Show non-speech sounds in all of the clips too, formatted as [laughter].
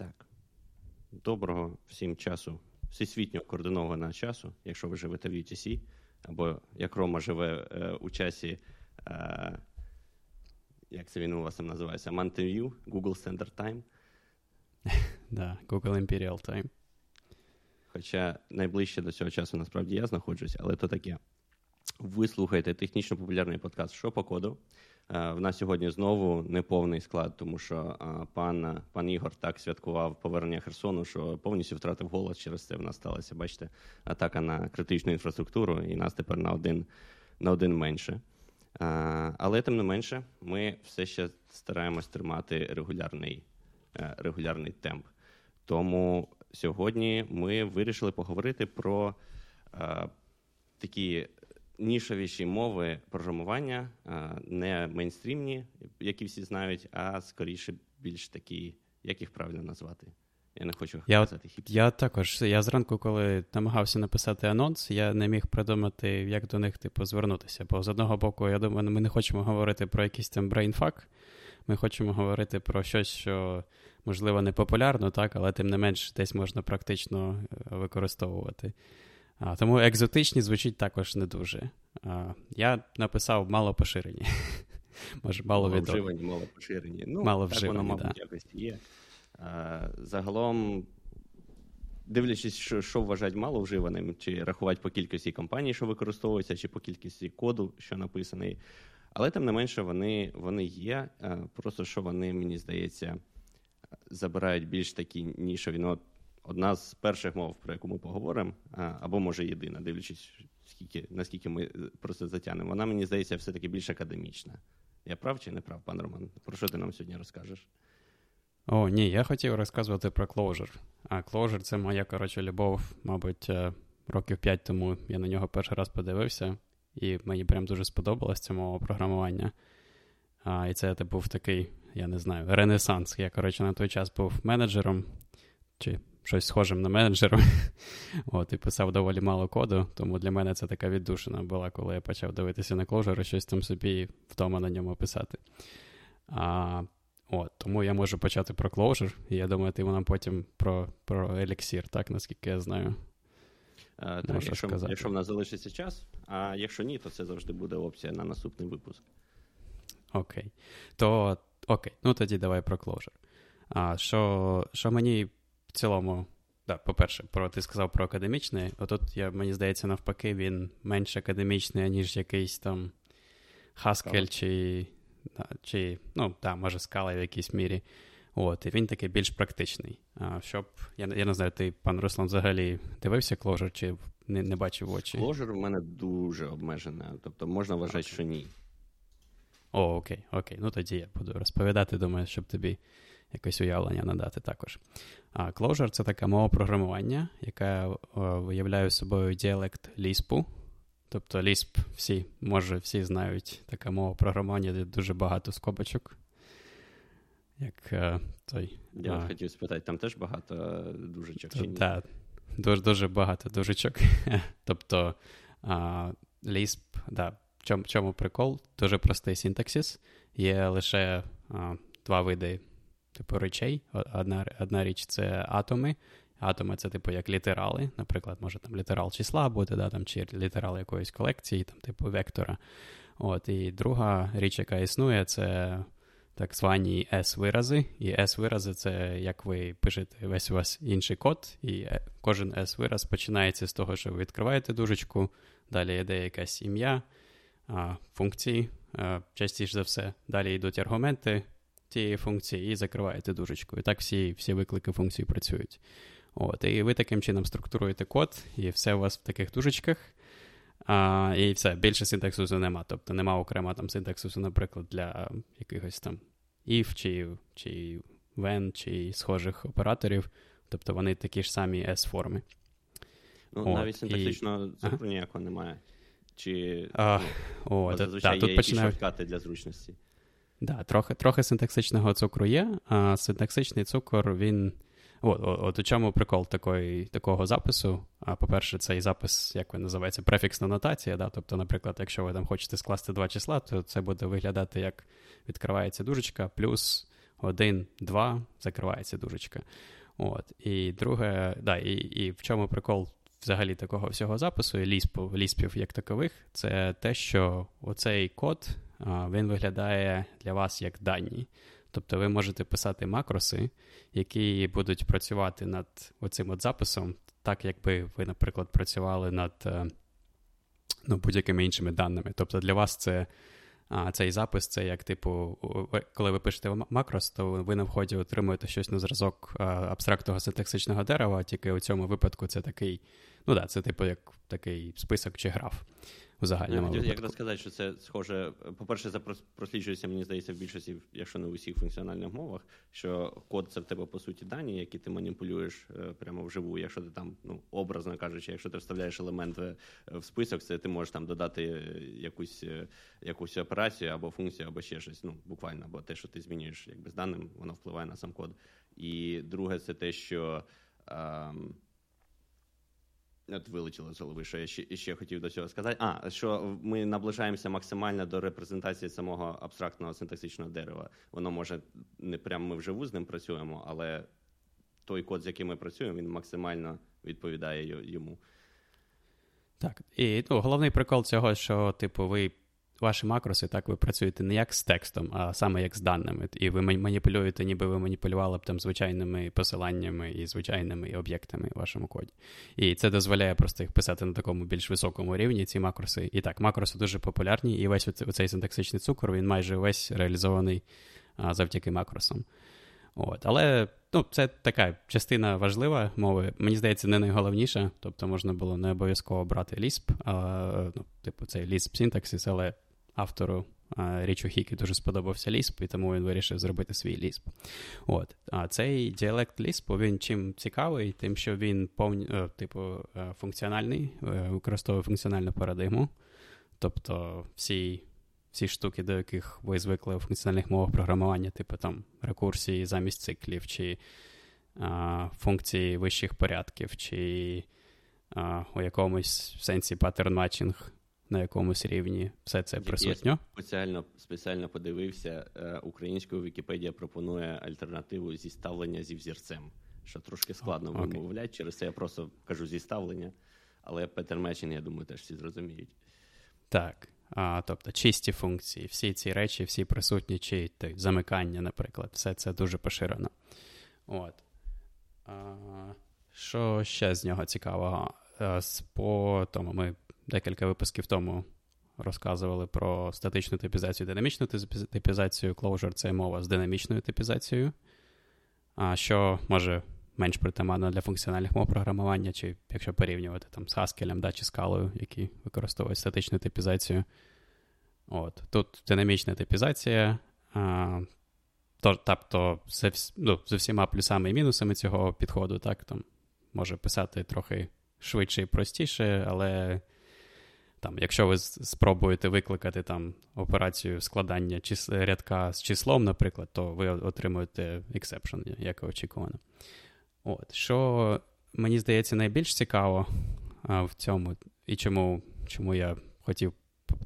Так. Доброго всім часу, всесвітньо координованого часу, якщо ви живете в UTC, або як Рома живе е, у часі, е, як це він у вас там називається, Mountain View, Google Standard Time. [laughs] Да, Google Imperial Time. Хоча найближче до цього часу насправді я знаходжусь, але то таке. Ви слухаєте технічно популярний подкаст «Що по коду?». Е, в нас сьогодні знову неповний склад, тому що е, пан пан Ігор так святкував повернення Херсону, що повністю втратив голос. Через це в нас сталася, бачите, атака на критичну інфраструктуру, і нас тепер на один на один менше. Е, але тим не менше, ми все ще стараємось тримати регулярний, регулярний темп. Тому сьогодні ми вирішили поговорити про такі нішовіші мови програмування, не мейнстрімні, які всі знають, а скоріше більш такі, як їх правильно назвати. Я не хочу я, казати hip. Я також. Я зранку, коли намагався написати анонс, я не міг придумати, як до них типу, звернутися. Бо з одного боку, я думаю, ми не хочемо говорити про якийсь там Brainfuck. Ми хочемо говорити про щось, що, можливо, не популярно, так, але тим не менш десь можна практично е, використовувати. А, Тому екзотичні звучить також не дуже. А, Я написав мало поширені. [laughs] Може, мало Мало вживані, мало поширені. Ну, мало так воно, мабуть, да. якось є. А, Загалом, дивлячись, що що вважають мало вживаним, чи рахувати по кількості компаній, що використовуються, чи по кількості коду, що написаний. Але тим не менше, вони вони є. Просто що вони, мені здається, забирають більш такі нішові. Ну, одна з перших мов, про яку ми поговоримо, або може єдина, дивлячись, скільки, наскільки ми е, просто затягнемо. Вона, мені здається, все-таки більш академічна. Я прав чи не прав, пан Роман? Про що ти нам сьогодні розкажеш? О, ні, я хотів розказувати про Clojure. А Clojure — це моя, коротше, любов, мабуть, е, років п'ять тому я на нього перший раз подивився, і мені прям дуже сподобалось це мова програмування. А, І це був такий, я не знаю, ренесанс. Я, коротше, на той час був менеджером чи щось схожим на менеджера. [laughs] От, І писав доволі мало коду, тому для мене це така віддушина була, коли я почав дивитися на Clojure і щось там собі вдома на ньому писати. А, от, Тому я можу почати про Clojure, і я думаю, ти нам потім про про Elixir, так, наскільки я знаю. А, так, якщо, якщо в нас залишиться час, а якщо ні, то це завжди буде опція на наступний випуск. Окей. То окей, ну тоді давай про Clojure. А що що мені в цілому, да, по-перше, про ти сказав про академічний. Отут, я, мені здається, навпаки, він менш академічний, ніж якийсь там Haskell чи, чи ну, да, може, скала в якійсь мірі. От, і він такий більш практичний. А, щоб, Я я не знаю, ти, пан Руслан, взагалі дивився Clojure чи не не бачив очі? Clojure в мене дуже обмежене, тобто можна вважати, okay. що ні. О, окей, окей. Ну тоді я буду розповідати, думаю, щоб тобі якесь уявлення надати також. А Clojure — це така мова програмування, яка виявляє собою діалект Lisp. Тобто Lisp всі, може, всі знають така мова програмування, де дуже багато скобочок. Як uh, той. Я uh, хотів спитати, там теж багато е, дужечок? Так, дуже дуже багато дужечок. [laughs] тобто uh, Lisp, да, в чому, чому прикол? Дуже простий синтаксис. Є лише два види типу речей. Одна одна річ це атоми. Атоми це, типу, як літерали. Наприклад, може там літерал числа бути, да, там, чи літерал якоїсь колекції, там, типу вектора. От, І друга річ, яка існує, це так звані S-вирази. І S-вирази це як ви пишете весь у вас інший код, і е, кожен S-вираз починається з того, що ви відкриваєте дужечку, далі йде якесь ім'я, функції, частіше за все. Далі йдуть аргументи, цієї функції і закриваєте дужечку. І так всі всі виклики функції працюють. От, І ви таким чином структуруєте код, і все у вас в таких дужечках. А, І все, більше синтаксису нема. Тобто нема окремо там синтаксису, наприклад, для якихось там if, чи чи when, чи схожих операторів. Тобто вони такі ж самі S-форми. Ну, От, Навіть синтаксичного і... ага. ніякого немає. Чи а, ну, о, зазвичай тут є починаю... шорткати для зручності. Да, трохи трохи синтаксичного цукру є, а синтаксичний цукор, він. От, от у чому прикол такої, такого запису? А, По-перше, цей запис, як він називається, префіксна нотація. Да? Тобто, наприклад, якщо ви там хочете скласти два числа, то це буде виглядати як відкривається дужечка, плюс один, два, закривається дужечка. От. І друге, да, і і в чому прикол взагалі такого всього запису і ліспів, ліспів як такових, це те, що оцей код він виглядає для вас як дані. Тобто ви можете писати макроси, які будуть працювати над оцим от записом, так якби ви, наприклад, працювали над е, ну, будь-якими іншими даними. Тобто для вас це цей запис це як, типу, коли ви пишете макрос, то ви на вході отримуєте щось на зразок абстрактного синтаксичного дерева, тільки у цьому випадку це такий, ну да, це типу як такий список чи граф у загальному. Я хотів сказати, що це схоже. По-перше, це просліджується, мені здається, в більшості, якщо не в усіх функціональних мовах, що код це в тебе по суті дані, які ти маніпулюєш е, прямо вживу. Якщо ти там, ну образно кажучи, якщо ти вставляєш елемент в, список, це ти можеш там додати якусь е, якусь операцію або функцію, або ще щось. Ну буквально, або те, що ти змінюєш якби з даним, воно впливає на сам код. І друге, це те, що. Ем, От вилетіло з голови, що я ще ще хотів до цього сказати. А, що ми наближаємося максимально до репрезентації самого абстрактного синтаксичного дерева. Воно може не прямо ми вживу з ним працюємо, але той код, з яким ми працюємо, він максимально відповідає йому. Так. І ну, головний прикол цього, що, типу, ви ваші макроси, так ви працюєте не як з текстом, а саме як з даними. І ви маніпулюєте, ніби ви маніпулювали б там звичайними посиланнями і звичайними об'єктами в вашому коді. І це дозволяє просто їх писати на такому більш високому рівні, ці макроси. І так, макроси дуже популярні, і весь оцей синтаксичний цукор, він майже весь реалізований а, завдяки макросам. От. Але ну, це така частина важлива мови. Мені здається, не найголовніша. Тобто можна було не обов'язково брати Lisp, а, ну, типу, цей Lisp синтаксис, але автору Річу Хікі дуже сподобався Лісп, і тому він вирішив зробити свій Лісп. От. А цей діалект Ліспу він чим цікавий, тим, що він повні, е, типу, е, функціональний, е, використовує функціональну парадигму. Тобто всі всі штуки, до яких ви звикли у функціональних мовах програмування, типу там рекурсії замість циклів, чи а, функції вищих порядків, чи а, у якомусь сенсі паттерн матчинг на якомусь рівні все це присутньо. Я спеціально спеціально подивився, е, українською Вікіпедія пропонує альтернативу зі ставлення зі взірцем, що трошки складно okay. вимовляти. Через це я просто кажу зі ставлення, але Петер Мечин, я думаю, теж всі зрозуміють. Так. А, Тобто чисті функції, всі ці речі, всі присутні, чи ти, замикання, наприклад, все це дуже поширено. От. А, Що ще з нього цікавого? Е, по тому ми декілька випусків тому розказували про статичну типізацію, динамічну типізацію. Clojure — це мова з динамічною типізацією, що може менш притаманно для функціональних мов програмування, чи якщо порівнювати там з Haskell да, чи скалою, які використовують статичну типізацію. От. Тут динамічна типізація. А, Тобто з, ну, всіма плюсами і мінусами цього підходу, так, там може писати трохи швидше і простіше, але там, Якщо ви спробуєте викликати там операцію складання чис... рядка з числом, наприклад, то ви отримуєте exception, як і очікувано. От. Що мені здається найбільш цікаво а, в цьому, і чому чому я хотів,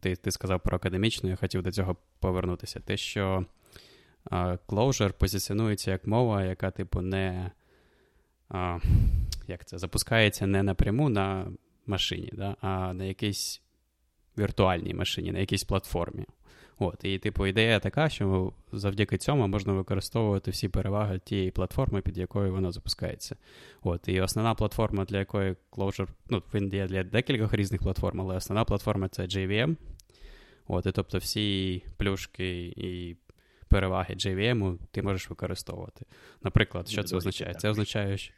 ти ти сказав про академічну, я хотів до цього повернутися. Те, що а, Clojure позиціонується як мова, яка, типу, не а, як це, запускається не напряму на машині, да, а на якийсь віртуальній машині, на якійсь платформі. От, І, типу, ідея така, що завдяки цьому можна використовувати всі переваги тієї платформи, під якою вона запускається. От, І основна платформа, для якої Clojure, ну, він є для декількох різних платформ, але основна платформа це JVM. От, І тобто всі плюшки і переваги JVM ти можеш використовувати. Наприклад, що це означає? Це означає, що.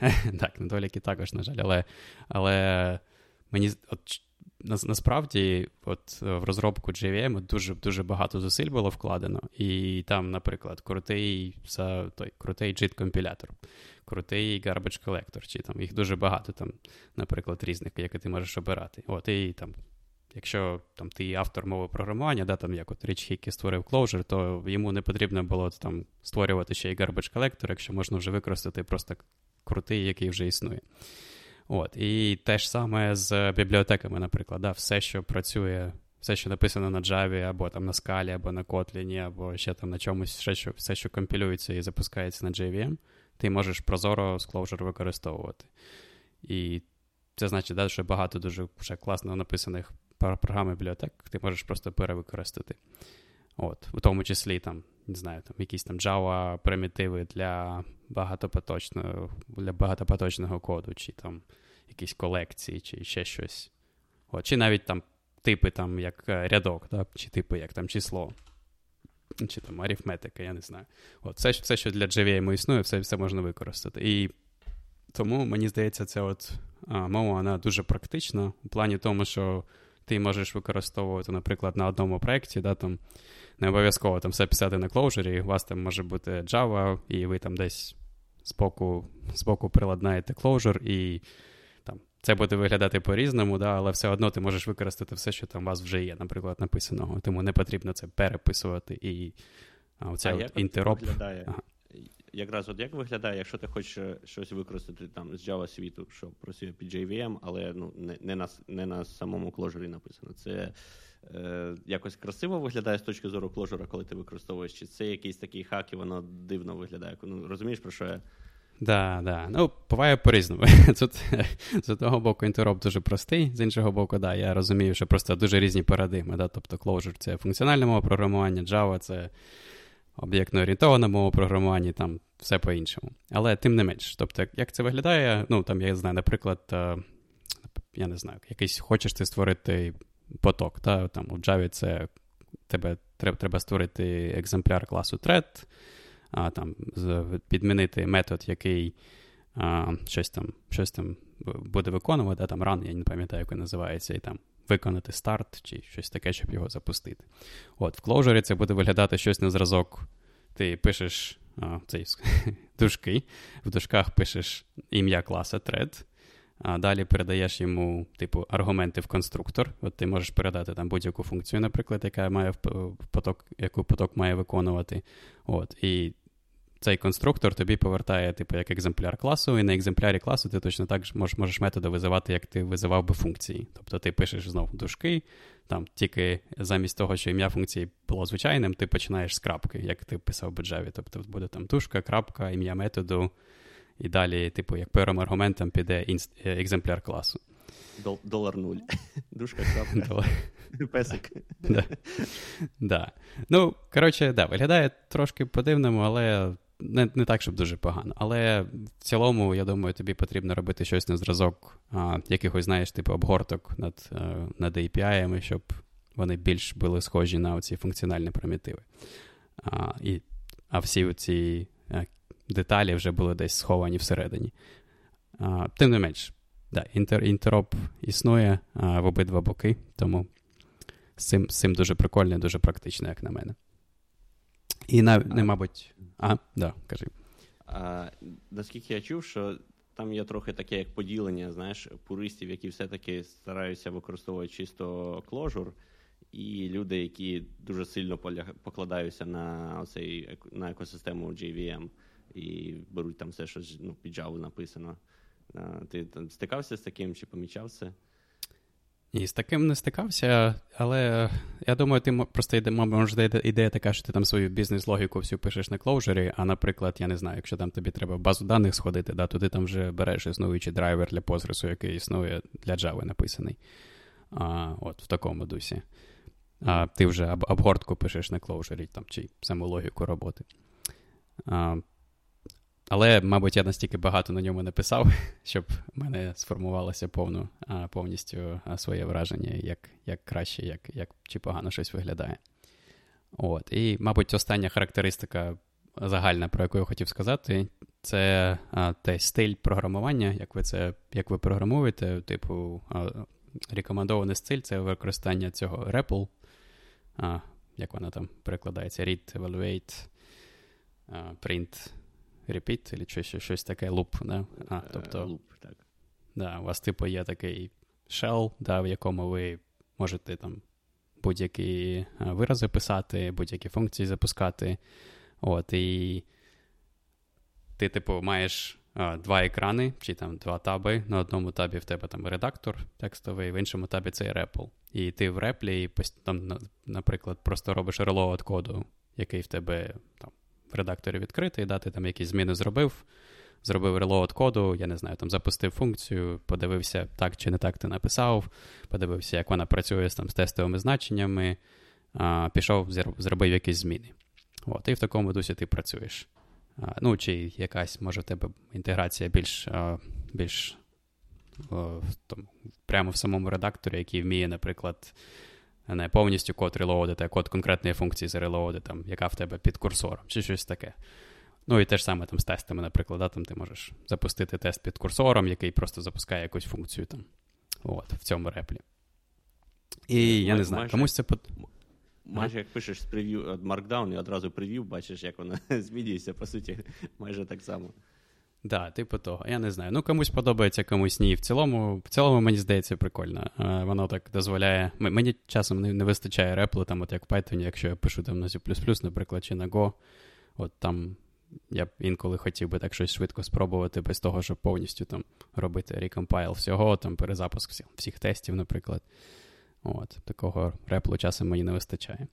[laughs] Так, недоліки також, на жаль, але але мені от насправді, от е, в розробку JVM дуже дуже багато зусиль було вкладено, і там, наприклад, крутий за той крутий JIT-компілятор, крутий garbage collector, чи там їх дуже багато, там, наприклад, різних, які ти можеш обирати. От і там. Якщо там ти автор мови програмування, да, там як от Річ Хікі створив Clojure, то йому не потрібно було там створювати ще й garbage collector, якщо можна вже використати просто крутий, який вже існує. От, І те ж саме з бібліотеками, наприклад, да, все, що працює, все, що написано на Java, або там на скалі, або на Kotlin, або ще там на чомусь, все, що все, що компілюється і запускається на JVM, ти можеш прозоро з Clojure використовувати. І це значить, да, що багато дуже вже класно написаних програм і бібліотек ти можеш просто перевикористати. От, У тому числі там, не знаю, там якісь там Java примітиви для багатопоточного для багатопоточного коду, чи там якісь колекції, чи ще щось. От, Чи навіть там типи, там, як е, рядок, так? чи типи, як там число, чи там арифметика, я не знаю. От, Все, все що для JVM існує, все все можна використати. І тому, мені здається, ця от мова вона дуже практична у плані тому, що ти можеш використовувати, наприклад, на одному проєкті, да, там, не обов'язково там все писати на Clojure, у вас там може бути Java, і ви там десь збоку, збоку приладнаєте Clojure, і там, це буде виглядати по-різному, да, але все одно ти можеш використати все, що там у вас вже є, наприклад, написаного. Тому не потрібно це переписувати і а, оця а от інтероп. виглядає? Ага. Якраз от як виглядає, якщо ти хочеш е, щось використати там з Java світу, що працює під JVM, але ну, не не, на не на самому кложері написано. Це е, якось красиво виглядає з точки зору кложера, коли ти використовуєш, чи це якийсь такий хак, і воно дивно виглядає. Ну, Розумієш, про що я? Да, да. Ну, буває по-різному. [laughs] Тут з одного боку інтероп дуже простий, з іншого боку, да, я розумію, що просто дуже різні парадигми. Да? Тобто Clojure — це функціональне мова програмування, Java це об'єктно орієнтоване мова програмування, там все по-іншому. Але тим не менш, тобто, як це виглядає, ну там я знаю, наприклад, е, я не знаю, якийсь хочеш ти створити поток. Та? Там У Java це тебе треба треба створити екземпляр класу thread, а, там, підмінити метод, який а, щось там щось там буде виконувати, а там run, я не пам'ятаю, як він називається, і там виконати старт чи щось таке, щоб його запустити. От, В Clojure це буде виглядати щось на зразок. Ти пишеш а, цей [laughs] дужки, в дужках пишеш ім'я класа thread, а далі передаєш йому, типу, аргументи в конструктор. От ти можеш передати там будь-яку функцію, наприклад, яка має поток, яку поток має виконувати. От, І цей конструктор тобі повертає, типу, як екземпляр класу, і на екземплярі класу ти точно так можеш можеш методи визивати, як ти визивав би функції. Тобто ти пишеш знову дужки, там тільки замість того, що ім'я функції було звичайним, ти починаєш з крапки, як ти писав би Java. Тобто буде там дужка, крапка, ім'я методу, і далі, типу, як першим аргументом піде інст... Е, екземпляр класу. Долар нуль. [laughs] Дужка крапка. Песик. Да. да. Ну, коротше, да, виглядає трошки по-дивному, але не не так, щоб дуже погано. Але в цілому, я думаю, тобі потрібно робити щось на зразок а, якихось, знаєш, типу обгорток над а, е, над API, щоб вони більш були схожі на ці функціональні примітиви. А і, а всі ці е, деталі вже були десь сховані всередині. А, Тим не менш, да, інтер, інтероп існує а, в обидва боки, тому з цим, з цим дуже прикольно дуже практично, як на мене. І, на, не, мабуть, а, да, кажи. А, Наскільки я чув, що там є трохи таке як поділення, знаєш, пуристів, які все-таки стараються використовувати чисто кложур, і люди, які дуже сильно покладаються на оцей, на екосистему JVM і беруть там все, що ну, під Java написано. Ти там стикався з таким чи помічав це? І з таким не стикався, але я думаю, ти просто йде, може ідея така, що ти там свою бізнес-логіку всю пишеш на клоужері, а, наприклад, я не знаю, якщо там тобі треба базу даних сходити, да, то ти там вже береш існуючий драйвер для Postgres, який існує для Java написаний. А, От в такому дусі. А Ти вже обгортку пишеш на клоужері, там, чи саму логіку роботи. А, але, мабуть, я настільки багато на ньому написав, [laughs] щоб в мене сформувалося повну, повністю своє враження, як як краще, як, як чи погано щось виглядає. От. І, мабуть, остання характеристика загальна, про яку я хотів сказати, це те стиль програмування, як ви це як ви програмуєте, типу, а, рекомендований стиль це використання цього REPL, а, як вона там перекладається, read, evaluate, print repeat, чи щось, щось таке loop, да? А, е, тобто, loop, так. Да, У вас, типу, є такий shell, да, в якому ви можете там будь-які вирази писати, будь-які функції запускати. От, І ти, типу, маєш а, два екрани чи там два таби. На одному табі в тебе там редактор текстовий, в іншому табі цей REPL. І ти в реплі, там, наприклад, просто робиш релоад коду, який в тебе там, редакторі відкритий, да, ти там якісь зміни зробив, зробив релоад коду, я не знаю, там запустив функцію, подивився, так чи не так ти написав, подивився, як вона працює там, з тестовими значеннями, а, пішов, зробив якісь зміни. От, І в такому дусі ти працюєш. А, ну, Чи якась, може, в тебе інтеграція більш а, більш прямо в самому редакторі, який вміє, наприклад, не повністю код релоудити, а код конкретної функції зарелоуди, там, яка в тебе під курсором, чи щось таке. Ну і те ж саме там з тестами, наприклад, да, там ти можеш запустити тест під курсором, який просто запускає якусь функцію там. От, в цьому реплі. І я не знаю, майже, комусь це. Майже як пишеш з прев'ю Markdown і одразу прев'ю, бачиш, як воно [laughs] змінюється, по суті, майже так само. Да, типу того. Я не знаю. Ну, комусь подобається, комусь ні. В цілому, в цілому, мені здається, прикольно. Воно так дозволяє. Мені часом не, вистачає реплу, там, от як в Python, якщо я пишу там на C, наприклад, чи на Go, от там я інколи хотів би так щось швидко спробувати, без того, щоб повністю там робити рекомпайл всього, там перезапуск всіх, всіх тестів, наприклад. От, Такого реплу часом мені не вистачає.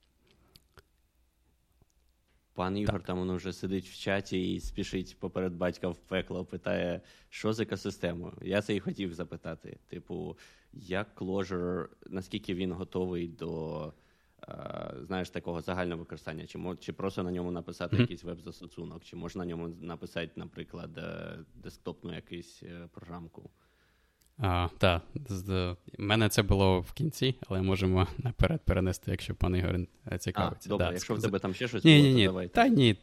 Пан Ігор так. там воно вже сидить в чаті і спішить поперед батька в пекло, питає, що з екосистемою. Я це і хотів запитати. Типу, як Clojure, наскільки він готовий до Е, знаєш, такого загального використання, чи чи просто на ньому написати mm-hmm. якийсь веб-застосунок, чи можна на ньому написати, наприклад, е, десктопну якусь е, програмку. А, Так, в мене це було в кінці, але можемо наперед перенести, якщо пан Ігор цікавиться. А, Добре, да, якщо в тебе там ще щось ні, було, ні, ні. то давай. Та ні,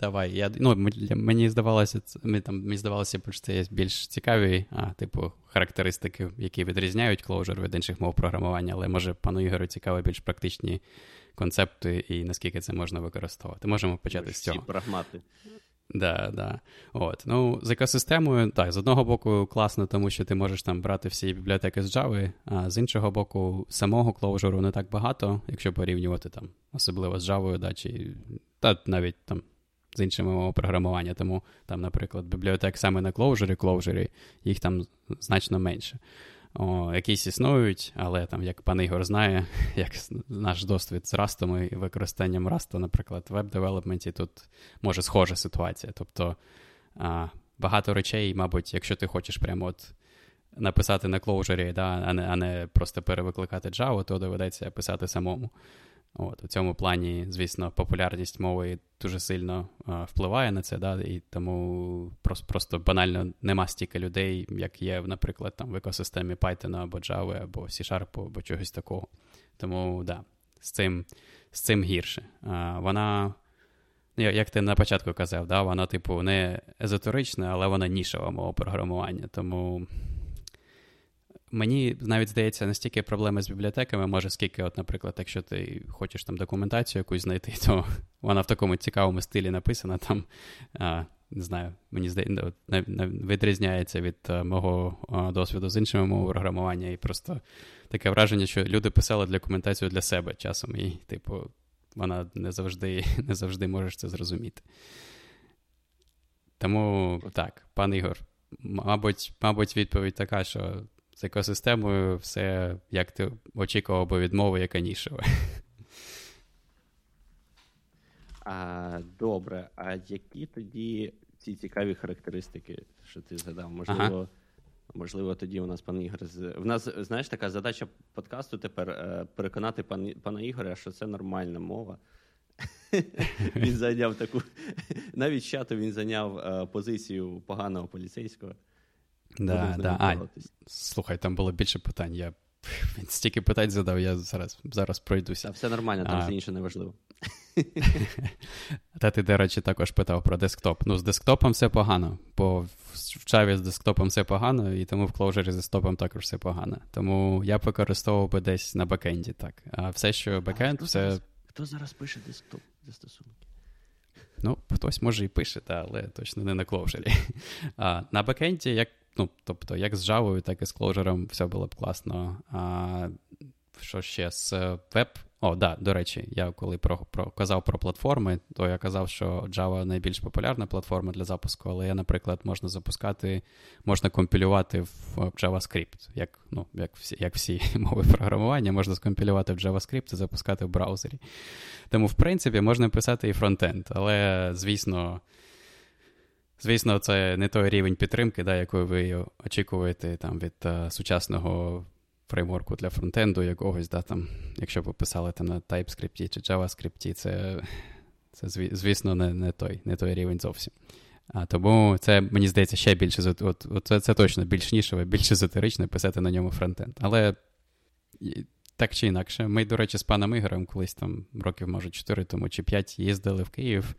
Давай. Я, ну, Мені здавалося, мені, там, мені здавалося, що це є більш цікаві, а, типу, характеристики, які відрізняють Clojure від інших мов програмування, але може пану Ігорю цікаві більш практичні концепти і наскільки це можна використовувати. Можемо почати Ми з цього. Всі прагмати. Да, да. От. Ну, З екосистемою, так, з одного боку, класно, тому що ти можеш там брати всі бібліотеки з Java, а з іншого боку, самого Clojure не так багато, якщо порівнювати там, особливо з Java, да, чи та навіть там з іншими мовами програмування. Тому там, наприклад, бібліотек саме на Clojure, Clojure, їх там значно менше. О, Якісь існують, але там, як пан Ігор знає, [laughs] як наш досвід з Растом і використанням Раста, наприклад, в веб-девелопменті, тут може схожа ситуація. Тобто а, багато речей, мабуть, якщо ти хочеш прямо от написати на клоужері, да, а не а не просто перевикликати Java, то доведеться писати самому. От, У цьому плані, звісно, популярність мови дуже сильно а, впливає на це, да, і тому просто просто банально нема стільки людей, як є, наприклад, там в екосистемі Python або Java, або C-Sharp, або чогось такого. Тому да, з цим з цим гірше. А, Вона, ну, як ти на початку казав, да, вона, типу, не езотерична, але вона нішова мова програмування. Тому Мені навіть здається, настільки проблеми з бібліотеками, може, скільки, от, наприклад, якщо ти хочеш там документацію якусь знайти, то вона в такому цікавому стилі написана, там, а, не знаю, мені здається, відрізняється від а, мого а, досвіду з іншими мовами програмування, і просто таке враження, що люди писали документацію для себе часом, і, типу, вона не завжди [laughs] не завжди можеш це зрозуміти. Тому так, пан Ігор, мабуть, мабуть, відповідь така, що з екосистемою все, як ти очікував би від мови, яка нішева. А, Добре, а які тоді ці цікаві характеристики, що ти згадав? Можливо, ага. можливо, тоді у нас пан Ігор В нас, знаєш, така задача подкасту тепер е, переконати пан, пана Ігоря, що це нормальна мова. [laughs] Він зайняв таку. Навіть чату він зайняв е, позицію поганого поліцейського. Да, да. А, Слухай, там було більше питань. Я [laughs] стільки питань задав, я зараз зараз пройдуся. Та все нормально, там а... все інше не важливо. [laughs] Та ти, до речі, також питав про десктоп. Ну, з десктопом все погано, бо в Java з десктопом все погано, і тому в Clojure з десктопом також все погано. Тому я використовував би десь на бекенді, так. А все, що бекенд, все. Зараз, хто зараз пише десктоп застосунки? Ну, хтось може і пише, та, але точно не на Clojure. [laughs] А на бекенді, як ну, тобто, як з Java, так і з Clojure все було б класно. А, Що ще з веб О, да, до речі, я коли про, про, казав про платформи, то я казав, що Java найбільш популярна платформа для запуску, але я, наприклад, можна запускати, можна компілювати в JavaScript, як ну, як, всі як всі [laughs] мови програмування, можна скомпілювати в JavaScript і запускати в браузері. Тому, в принципі, можна писати і фронтенд, але, звісно. Звісно, це не той рівень підтримки, да, якої ви очікуєте там, від uh, сучасного фреймворку для фронтенду якогось, да, там, якщо ви писали там на TypeScript чи JavaScript, це, це звісно, не не, той не той рівень зовсім. А Тому це, мені здається, ще більше от, от, це, це точно більш нішеве, більш езотерично писати на ньому фронтенд. Але так чи інакше, ми, до речі, з паном Ігорем колись там років, може, 4 тому чи 5 їздили в Київ.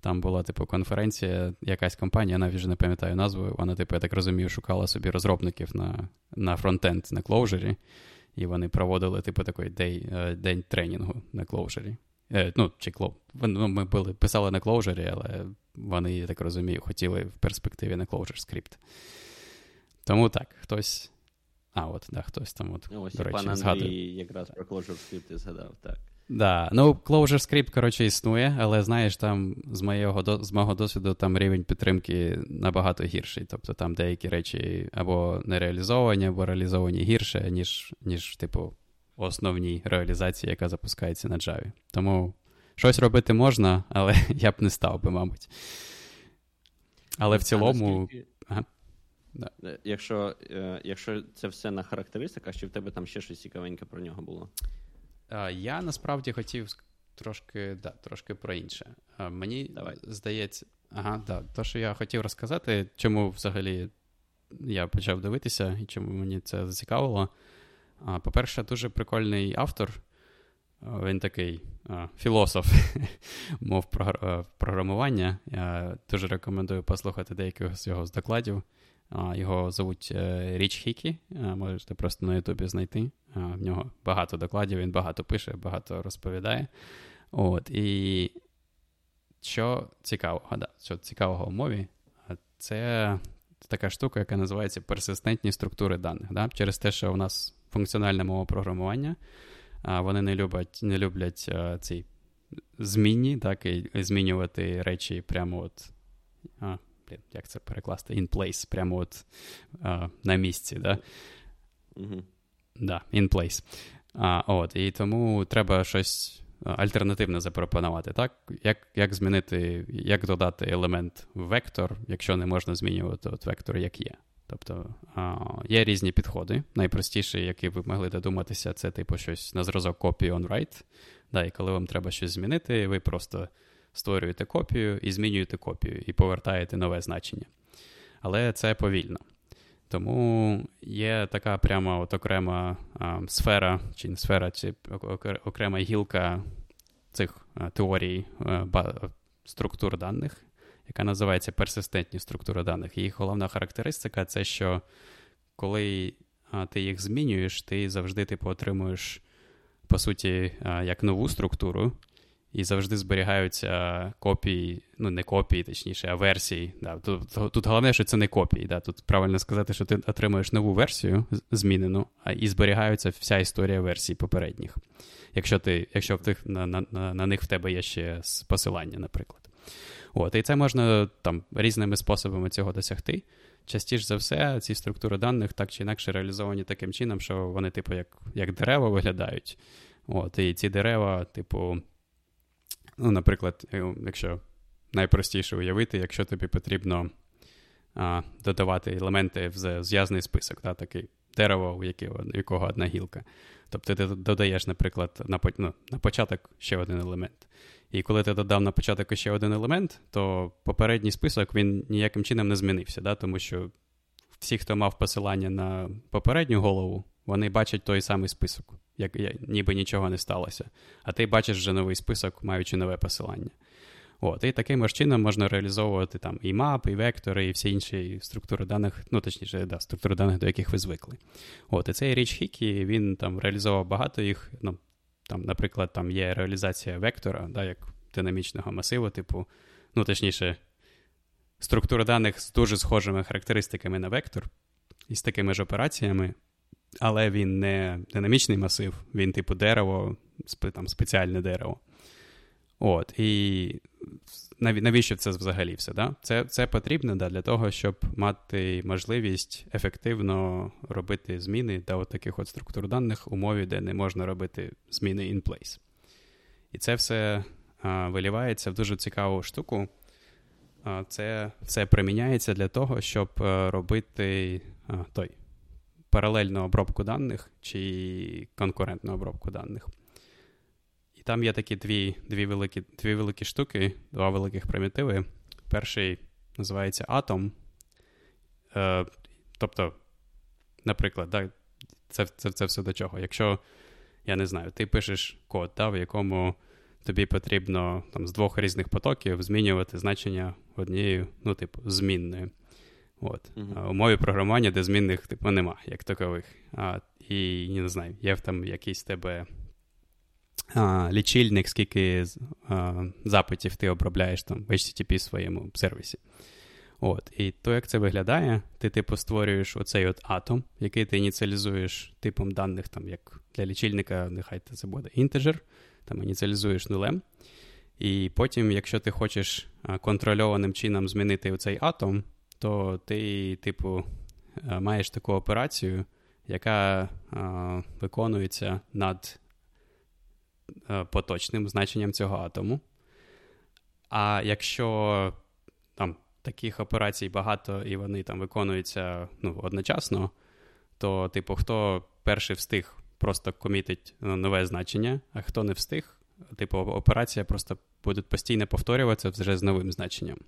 Там була, типу, конференція, якась компанія, навіть вже не пам'ятаю назву. Вона, типу, я так розумію, шукала собі розробників на на фронтенд на Clojure-і. І вони проводили, типу, такий день, е, день тренінгу на Clojure-і. Е, ну, чи Cloj. Ну, Ми були, писали на Clojure-і, але вони, я так розумію, хотіли в перспективі на ClojureScript. Тому так, хтось. А, от, да, хтось там, от, Ось до речі, пан Андрій згадує. якраз про Clojure скрипти згадав, так. Да, ну ClojureScript, коротше, існує, але знаєш, там з моєго з мого досвіду там рівень підтримки набагато гірший. Тобто там деякі речі або не реалізовані, або реалізовані гірше, ніж, ніж типу, основній реалізації, яка запускається на Java. Тому щось робити можна, але [laughs] я б не став би, мабуть. Але в цілому. Наскільки... Ага. Да. Е, якщо е, якщо це все на характеристиках, чи в тебе там ще щось цікавеньке про нього було? Я насправді хотів трошки да, трошки про інше. Мені Давай. здається, ага, да, то, що я хотів розказати, чому взагалі я почав дивитися і чому мені це зацікавило. По-перше, дуже прикольний автор. Він такий філософ [laughs] мов програмування. Я дуже рекомендую послухати деяких з його з докладів. Його звуть е, Річ Хікі, можете просто на Ютубі знайти. В нього багато докладів, він багато пише, багато розповідає. От, І що цікавого, да, що цікавого в мові, це така штука, яка називається персистентні структури даних. Да? Через те, що у нас функціональне мова програмування, вони не люблять не люблять ці змінні, так, і змінювати речі прямо от блін, як це перекласти? In place, прямо от а, на місці. да? Mm-hmm. Да, in place. А, от, І тому треба щось альтернативне запропонувати. так? Як як змінити, як додати елемент в вектор, якщо не можна змінювати от вектор, як є. Тобто а, є різні підходи. Найпростіший, який ви могли додуматися, це типу щось на зразок copy on write. Да, І коли вам треба щось змінити, ви просто створюєте копію і змінюєте копію, і повертаєте нове значення. Але це повільно. Тому є така прямо от окрема а, сфера, чи не сфера, чи окрема гілка цих а, теорій а, структур даних, яка називається персистентні структури даних. Їх головна характеристика це що коли ти їх змінюєш, ти завжди типу, отримуєш, по суті, як нову структуру, і завжди зберігаються копії, ну не копії, точніше, а версії. Да. Тут тут головне, що це не копії. Да. Тут правильно сказати, що ти отримуєш нову версію змінену, а і зберігаються вся історія версій попередніх. Якщо ти, якщо в тих, на, на, на них в тебе є ще посилання, наприклад. От, І це можна там різними способами цього досягти. Частіше за все, ці структури даних так чи інакше реалізовані таким чином, що вони, типу, як як дерева виглядають. От, І ці дерева, типу, Ну, наприклад, е, якщо найпростіше уявити, якщо тобі потрібно а, додавати елементи в зв'язний список, да, такий дерево, у якого одна гілка. Тобто ти додаєш, наприклад, на ну, на початок ще один елемент. І коли ти додав на початок ще один елемент, то попередній список він ніяким чином не змінився, да, тому що всі, хто мав посилання на попередню голову, вони бачать той самий список як ніби нічого не сталося. А ти бачиш вже новий список, маючи нове посилання. От, І таким ж чином можна реалізовувати там і мапи, і вектори, і всі інші структури даних, ну точніше, да, структури даних, до яких ви звикли. От, І цей річ Хікі, він там реалізовував багато їх. ну, там, Наприклад, там є реалізація вектора, да, як динамічного масиву, типу, ну точніше, структура даних з дуже схожими характеристиками на вектор, і з такими ж операціями, але він не динамічний масив, він типу дерево, там спеціальне дерево. От, І навіщо це взагалі все? Да? Це це потрібно да, для того, щоб мати можливість ефективно робити зміни до от таких от структур даних умові, де не можна робити зміни in place. І це все а, вилівається в дуже цікаву штуку. Це все приміняється для того, щоб а, робити той паралельну обробку даних чи конкурентну обробку даних. І там є такі дві дві, великі дві великі штуки, два великих примітиви. Перший називається Atom. Е, Тобто, наприклад, да, це це, це все до чого. Якщо, я не знаю, ти пишеш код, да, в якому тобі потрібно там, з двох різних потоків змінювати значення однією, ну, типу, змінною. От. Uh-huh. У мові програмування, де змінних типу, нема, як такових. А, І не знаю, є там якийсь тебе а, лічильник, скільки а, запитів ти обробляєш там в HTTP своєму сервісі. От. І то, як це виглядає, ти типу створюєш оцей от атом, який ти ініціалізуєш типом даних, там, як для лічильника, нехай це буде інтеджер, там ініціалізуєш нулем. І потім, якщо ти хочеш контрольованим чином змінити оцей атом, то ти, типу, маєш таку операцію, яка а, виконується над поточним значенням цього атому. А якщо там таких операцій багато і вони там виконуються ну, одночасно, то, типу, хто перший встиг, просто комітить нове значення, а хто не встиг, типу, операція просто буде постійно повторюватися вже з новим значенням.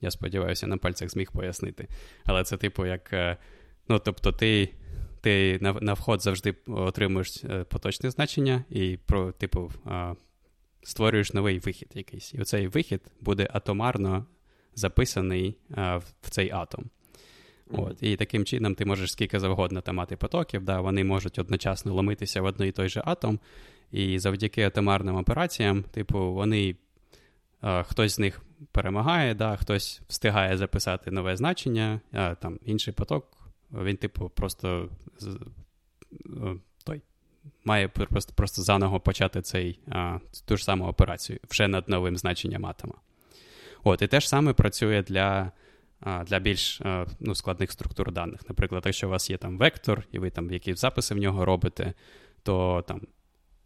Я сподіваюся, на пальцях зміг пояснити. Але це, типу, як. Е, ну, тобто, ти ти на на вход завжди отримуєш е, поточне значення, і, про, типу, створюєш новий вихід якийсь. І оцей вихід буде атомарно записаний в цей атом. От, І таким чином ти можеш скільки завгодно там мати потоків, да, вони можуть одночасно ломитися в одний і той же атом. І завдяки атомарним операціям, типу, вони хтось з них перемагає, да, хтось встигає записати нове значення, а там інший поток, він, типу, просто той має просто просто заново почати цей, а, ту ж саму операцію вже над новим значенням атома. От, І те ж саме працює для для більш ну, складних структур даних. Наприклад, якщо у вас є там вектор, і ви там якісь записи в нього робите, то там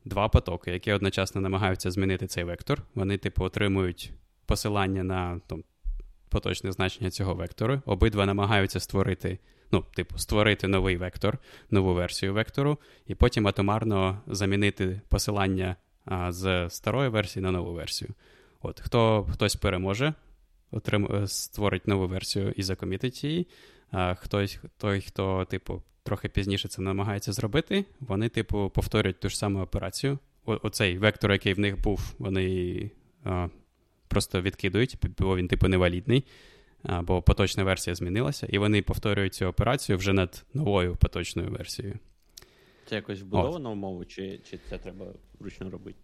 два потоки, які одночасно намагаються змінити цей вектор. Вони, типу, отримують посилання на там, поточне значення цього вектору. Обидва намагаються створити, ну, типу, створити новий вектор, нову версію вектору, і потім атомарно замінити посилання а, з старої версії на нову версію. От, хто Хтось переможе, отрим... створить нову версію і закомітить її. А хтось, той, хто, типу, трохи пізніше це намагається зробити, вони, типу, повторюють ту ж саму операцію. О, оцей вектор, який в них був, вони а, просто відкидують, бо він, типу, невалідний, бо поточна версія змінилася, і вони повторюють цю операцію вже над новою поточною версією. Це якось вбудовано в мову, чи чи це треба вручну робити?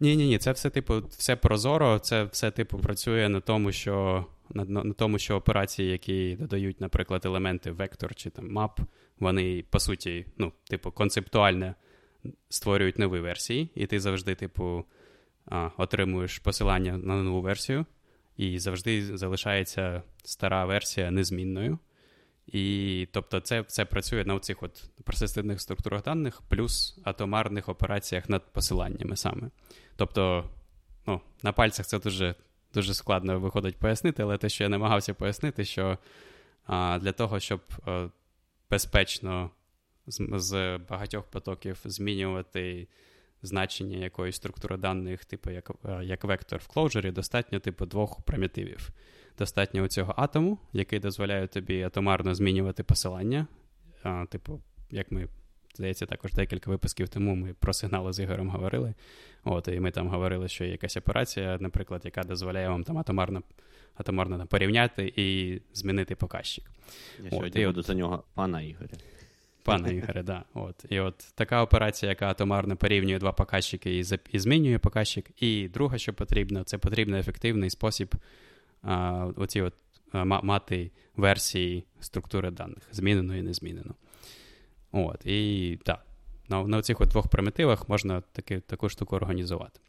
Ні, ні, ні, це все, типу, все прозоро, це все, типу, працює на тому, що на, на, на тому, що операції, які додають, наприклад, елементи вектор чи там map, вони, по суті, ну, типу, концептуально створюють нові версії, і ти завжди, типу, отримуєш посилання на нову версію, і завжди залишається стара версія незмінною. І тобто це це працює на цих от persistентних структурах даних плюс атомарних операціях над посиланнями саме. Тобто, ну, на пальцях це дуже дуже складно виходить пояснити, але те, що я намагався пояснити, що а, для того, щоб а, безпечно з, з багатьох потоків змінювати значення якоїсь структури даних, типу як як вектор в клоужері, достатньо типу двох примітивів. Достатньо цього атому, який дозволяє тобі атомарно змінювати посилання. А, Типу, як ми, здається, також декілька випусків тому ми про сигнали з Ігорем говорили. От, І ми там говорили, що є якась операція, наприклад, яка дозволяє вам там атомарно атомарно порівняти і змінити показчик. Я сьогодні от, буду от... за нього пана Ігоря. Пане Ігоре, да. От. І от така операція, яка атомарно порівнює два показчики і і змінює показчик. І друге, що потрібно, це потрібно ефективний спосіб а, оці от, а, мати версії структури даних, змінено і незмінено. От, І так, на на цих двох примітивах можна таки, таку штуку організувати.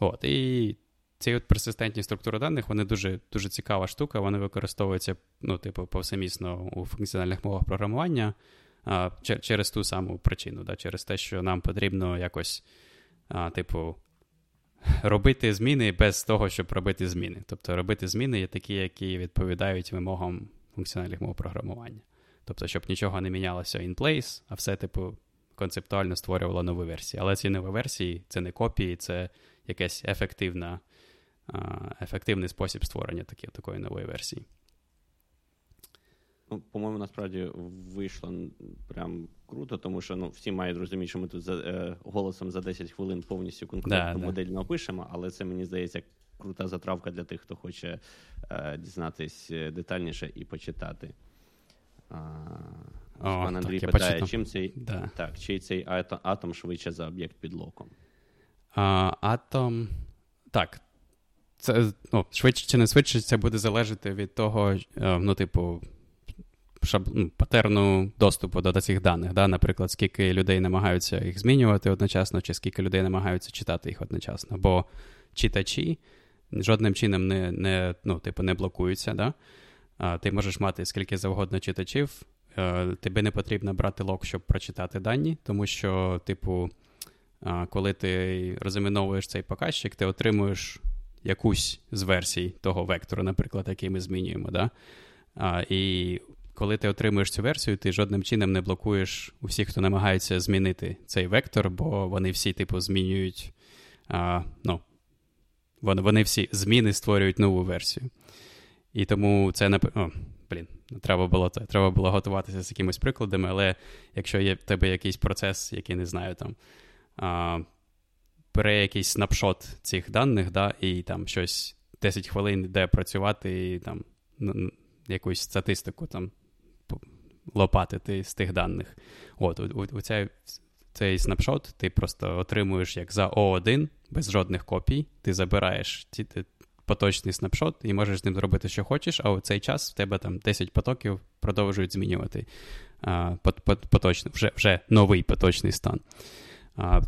От, І ці от персистентні структури даних, вони дуже дуже цікава штука, вони використовуються ну, типу, повсемісно у функціональних мовах програмування а, через ту саму причину, да, через те, що нам потрібно якось, а, типу, робити зміни без того, щоб робити зміни. Тобто робити зміни є такі, які відповідають вимогам функціональних мов програмування. Тобто, щоб нічого не мінялося in place, а все, типу, концептуально створювало нові версії. Але ці нові версії це не копії, це якась ефективна, ефективний спосіб створення такі, такої нової версії. Ну, По-моєму, насправді вийшло прям круто, тому що ну, всі мають розуміти, що ми тут за е, голосом за 10 хвилин повністю конкретну да, модель да. напишемо, але це мені здається крута затравка для тих, хто хоче е, дізнатись е, детальніше і почитати. О, Пан Андрій так, питає, чим цей да. так, чий цей атом, атом швидше за об'єкт під локом? А, Атом. Так. Це, ну, Швидше чи не швидше, це буде залежати від того, е, ну, типу, шаб... Ну, патерну доступу до цих даних. Да? Наприклад, скільки людей намагаються їх змінювати одночасно, чи скільки людей намагаються читати їх одночасно. Бо читачі жодним чином не не, ну, типу, не блокуються. Да? А, Ти можеш мати скільки завгодно читачів. Е, тобі не потрібно брати лок, щоб прочитати дані, тому що, типу, коли ти розіміновуєш цей показчик, ти отримуєш якусь з версій того вектору, наприклад, який ми змінюємо. Да? А, І коли ти отримуєш цю версію, ти жодним чином не блокуєш усіх, хто намагається змінити цей вектор, бо вони всі, типу, змінюють. А, ну, Вони всі зміни створюють нову версію. І тому це. О, блін, треба було треба було готуватися з якимись прикладами, але якщо є в тебе якийсь процес, який не знаю, там а, бере якийсь снапшот цих даних, да, і там щось 10 хвилин йде працювати і там якусь статистику там лопатити з тих даних. От, у, у цей, цей snapshot ти просто отримуєш як за О1 без жодних копій. Ти забираєш ті, поточний snapshot і можеш з ним зробити, що хочеш, а у цей час в тебе там 10 потоків продовжують змінювати а, поточний, вже вже новий поточний стан.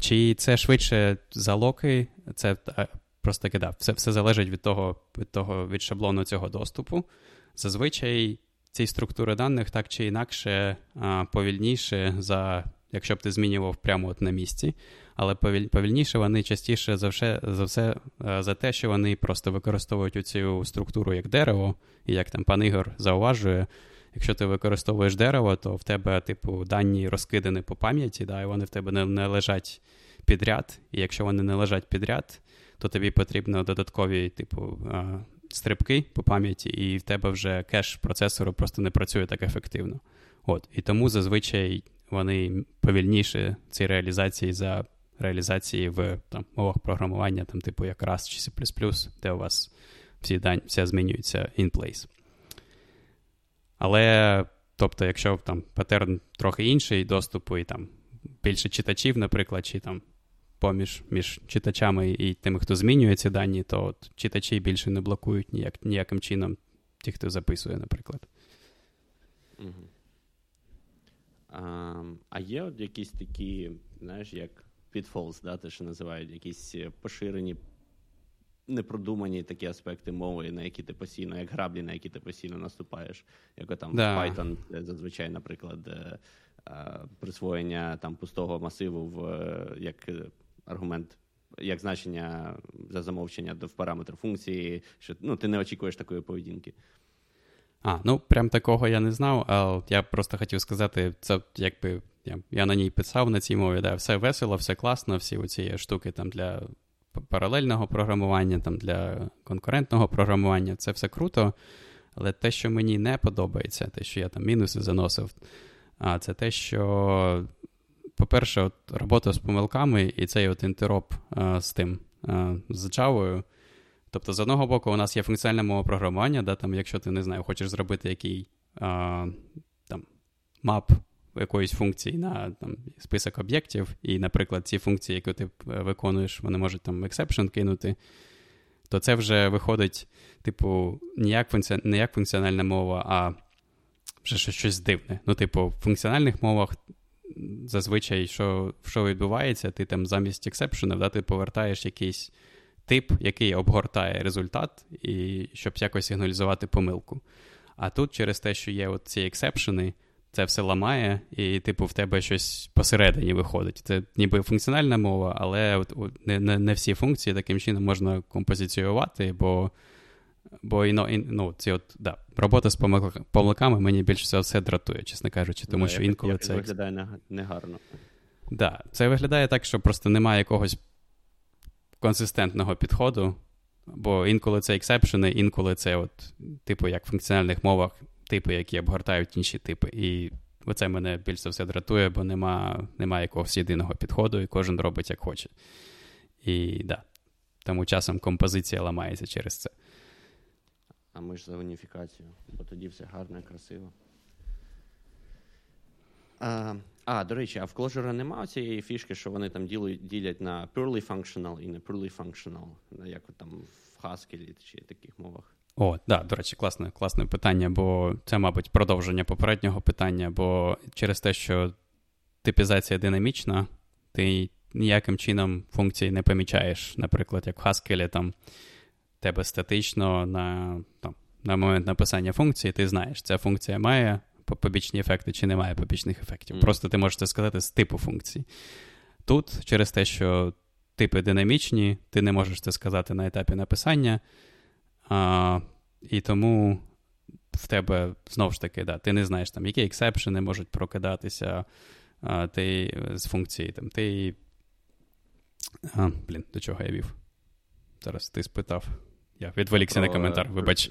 Чи це швидше за locks-и? Це просто таки, да, все все залежить від того, від того, від шаблону цього доступу. Зазвичай ці структури даних так чи інакше повільніше, за, якщо б ти змінював прямо от на місці, але повільніше вони частіше за все, за все за те, що вони просто використовують цю структуру як дерево, і як там пан Ігор зауважує. Якщо ти використовуєш дерево, то в тебе, типу, дані розкидані по пам'яті, да, і вони в тебе не, не лежать підряд. І якщо вони не лежать підряд, то тобі потрібно додаткові, типу, стрибки по пам'яті, і в тебе вже кеш процесору просто не працює так ефективно. От. І тому зазвичай вони повільніше ці реалізації за реалізації в там, мовах програмування, там, типу як RAS чи C, де у вас всі дані, все змінюється in place. Але, тобто, якщо там патерн трохи інший доступу, і там більше читачів, наприклад, чи там поміж між читачами і тими, хто змінює ці дані, то от читачі більше не блокують ніяк, ніяким чином ті, хто записує, наприклад. А а є от якісь такі, знаєш, як pitfalls, да, те, що називають, якісь поширені, непродумані такі аспекти мови, на які ти постійно, як граблі, на які ти постійно наступаєш. Як там да. Python, зазвичай, наприклад, е, е, присвоєння там пустого масиву в е, як аргумент. Як значення за замовчення в параметр функції, що ну, ти не очікуєш такої поведінки. А, ну прям такого я не знав, але я просто хотів сказати, це якби я я на ній писав на цій мові, да, все весело, все класно, всі оці штуки там для паралельного програмування, там для конкурентного програмування, це все круто. Але те, що мені не подобається, те, що я там мінуси заносив, а це те, що по-перше, от робота з помилками і цей от інтероп а, з тим а, з Java. Тобто, з одного боку, у нас є функціональне мова програмування, да, там, якщо ти не знаю, хочеш зробити який а, там, мап якоїсь функції на там, список об'єктів, і, наприклад, ці функції, які ти виконуєш, вони можуть там exception кинути, то це вже виходить, типу, не як, функці... не як функціональна мова, а вже щось дивне. Ну, типу, в функціональних мовах зазвичай, що що відбувається, ти там замість ексепшенів, да, ти повертаєш якийсь тип, який обгортає результат, і щоб якось сигналізувати помилку. А тут через те, що є ці ексепшени, це все ламає, і, типу, в тебе щось посередині виходить. Це ніби функціональна мова, але от, от, не, не не, всі функції таким чином можна композиціювати, бо бо і, і, ну, ці от, да, робота з помилками мені більше всього все дратує, чесно кажучи, тому да, що інколи як це. виглядає негарно. Да, Це виглядає так, що просто немає якогось консистентного підходу, бо інколи це ексепшени, інколи це, от, типу, як в функціональних мовах, типи, які обгортають інші типи. І оце мене більш все дратує, бо нема, немає якогось єдиного підходу, і кожен робить як хоче. І да, тому часом композиція ламається через це. А ми ж за уніфікацію, бо тоді все гарно і красиво. А, а, до речі, а в Clojure немає цієї фішки, що вони там ділять на purely functional і не purely functional, як там в Haskell чи таких мовах. О, да, до речі, класне класне питання, бо це, мабуть, продовження попереднього питання, бо через те, що типізація динамічна, ти ніяким чином функції не помічаєш. Наприклад, як в Haskell, там тебе статично на там, на момент написання функції, ти знаєш, ця функція має побічні ефекти чи не має побічних ефектів. Mm. Просто ти можеш це сказати з типу функції. Тут, через те, що типи динамічні, ти не можеш це сказати на етапі написання. А, І тому в тебе знову ж таки, да, ти не знаєш, там, які ексепшени можуть прокидатися а, ти з функції. Там, ти... А, Блін, до чого я вів? Зараз ти спитав. Я відволікся Про... на коментар, вибач.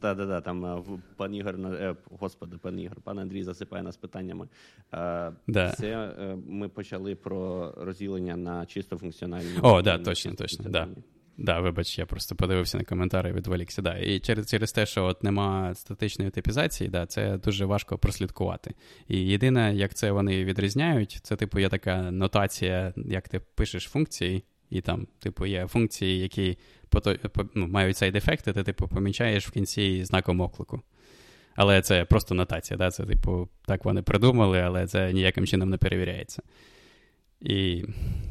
Та-да-да, там пан Ігор, е, господи, пан Ігор, пан Андрій засипає нас питаннями. Да. Це е, ми почали про розділення на чисто функціональні. О, да, точно, точно. да. Да, вибач, я просто подивився на коментарі відволікся. Да. І через через те, що от нема статичної типізації, да, це дуже важко прослідкувати. І єдине, як це вони відрізняють, це, типу, є така нотація, як ти пишеш функції, і там, типу, є функції, які ну, мають цей дефекти, ти, типу, помічаєш в кінці знаком оклику. Але це просто нотація, да? це, типу, так вони придумали, але це ніяким чином не перевіряється. І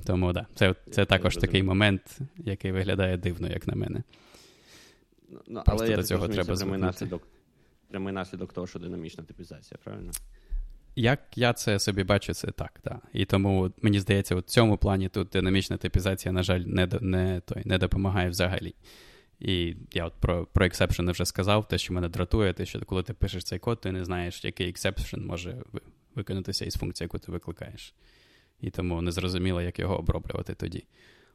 тому, да, це це також такий момент, який виглядає дивно, як на мене. Ну, Але я до цього розумію, треба це прямий наслідок, прямий наслідок того, що динамічна типізація, правильно? Як я це собі бачу, це так, так. І тому мені здається, у цьому плані тут динамічна типізація, на жаль, не не, той, не допомагає взагалі. І я от про про ексепшени вже сказав, те, що мене дратує, те, що коли ти пишеш цей код, ти не знаєш, який ексепшен може виконатися із функції, яку ти викликаєш і тому не зрозуміло, як його оброблювати тоді.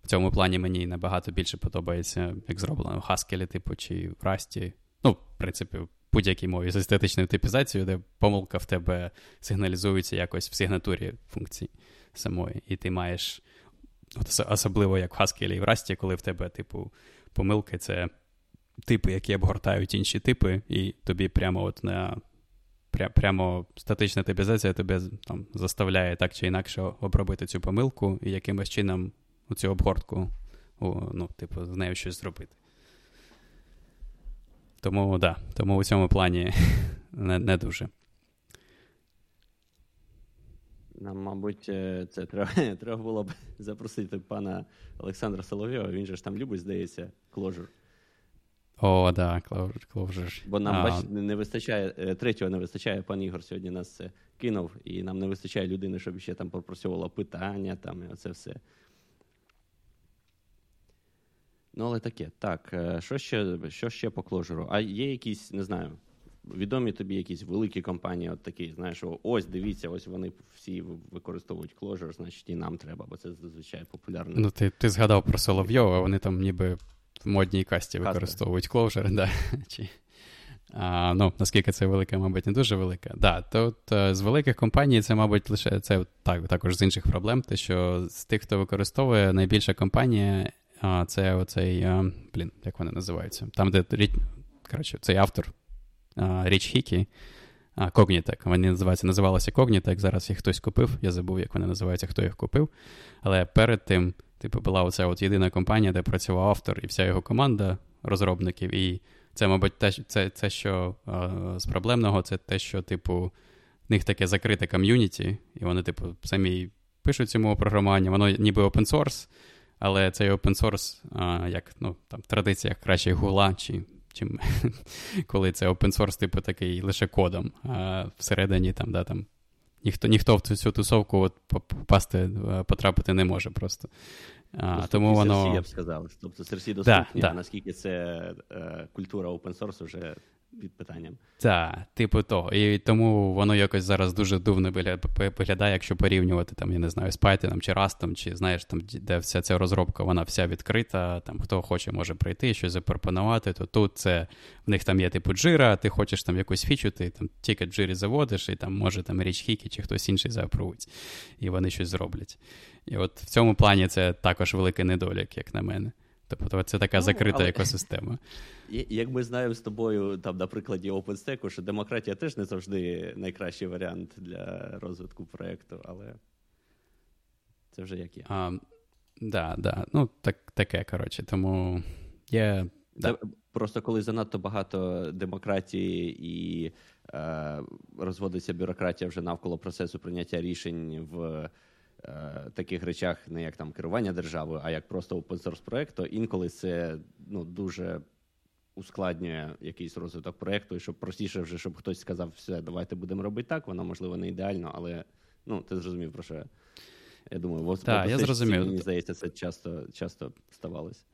В цьому плані мені набагато більше подобається, як зроблено в Haskell, типу, чи в Rust. Ну, в принципі, в будь-якій мові з естетичною типізацією, де помилка в тебе сигналізується якось в сигнатурі функції самої. І ти маєш, от особливо як в Haskell і в Rust, коли в тебе, типу, помилки це типи, які обгортають інші типи, і тобі прямо от на пря, прямо статична типізація тебе там заставляє так чи інакше обробити цю помилку і якимось чином цю обгортку, ну, типу, з нею щось зробити. Тому да, тому у цьому плані [laughs] не, не дуже. Нам, мабуть, е, це треба [laughs] треба було б запросити пана Олександра Соловйова. Він же ж там любить, здається, кложур. О, да, Clojure. Бо нам, бач, не вистачає, е, третього не вистачає, пан Ігор сьогодні нас це кинув, і нам не вистачає людини, щоб ще там попрацьовувала питання, там, і оце все. Ну, але таке. Так, е, що ще що ще по Clojure? А є якісь, не знаю, відомі тобі якісь великі компанії, от такі, знаєш, ось дивіться, ось вони всі використовують Clojure, значить і нам треба, бо це зазвичай популярно. Ну, ти ти згадав про Соловйова, вони там ніби модній касті використовують Clojure, [laughs] да. Чи... А, ну, Наскільки це велике, мабуть, не дуже велике. Да, Тут е, з великих компаній це, мабуть, лише це так, також з інших проблем. Те, що з тих, хто використовує найбільша компанія, а, це оцей, а, е, блін, як вони називаються? Там, де коротше, цей автор Річ Хікі, Cognitek. Вони називаються, називалися Cognitek, зараз їх хтось купив. Я забув, як вони називаються, хто їх купив. Але перед тим Типу, була оця от єдина компанія, де працював автор і вся його команда розробників. І це, мабуть, те, це, це що з проблемного, це те, що, типу, в них таке закрите ком'юніті, і вони, типу, самі пишуть цьому програмування, воно ніби open source, але цей open source, а, як ну, там, в традиціях краще гула, чи чим [laughs] коли це open source, типу такий лише кодом, а всередині там, да, там ніхто ніхто в цю тусовку от попасти, е, потрапити не може просто. А, ну, тому воно... я б сказав. Тобто серсі доступні, да, да. наскільки це е, культура open source вже під питанням. Так, типу того. І тому воно якось зараз дуже дивно виглядає, якщо порівнювати там, я не знаю, з Python чи Rust, чи знаєш, там, де вся ця розробка, вона вся відкрита. Там хто хоче, може прийти, щось запропонувати, то тут це в них там є типу джира, ти хочеш там якусь фічу, ти там тільки джирі заводиш, і там може там річ Хікі чи хтось інший заапровить, і вони щось зроблять. І от в цьому плані це також великий недолік, як на мене. Тобто це така ну, закрита але... екосистема. Як ми знаємо з тобою, там, на прикладі OpenStack, що демократія теж не завжди найкращий варіант для розвитку проєкту, але це вже як є. А, да, да. Ну, так, таке, коротше, тому є. Да. Просто коли занадто багато демократії і е, розводиться бюрократія вже навколо процесу прийняття рішень в таких речах, не як там керування державою, а як просто open source проект, то інколи це ну, дуже ускладнює якийсь розвиток проєкту, і щоб простіше вже, щоб хтось сказав, все, давайте будемо робити так, воно можливо не ідеально, але ну, ти зрозумів про що я. Я думаю, в Так, я зрозумів. Мені здається, це часто часто ставалося.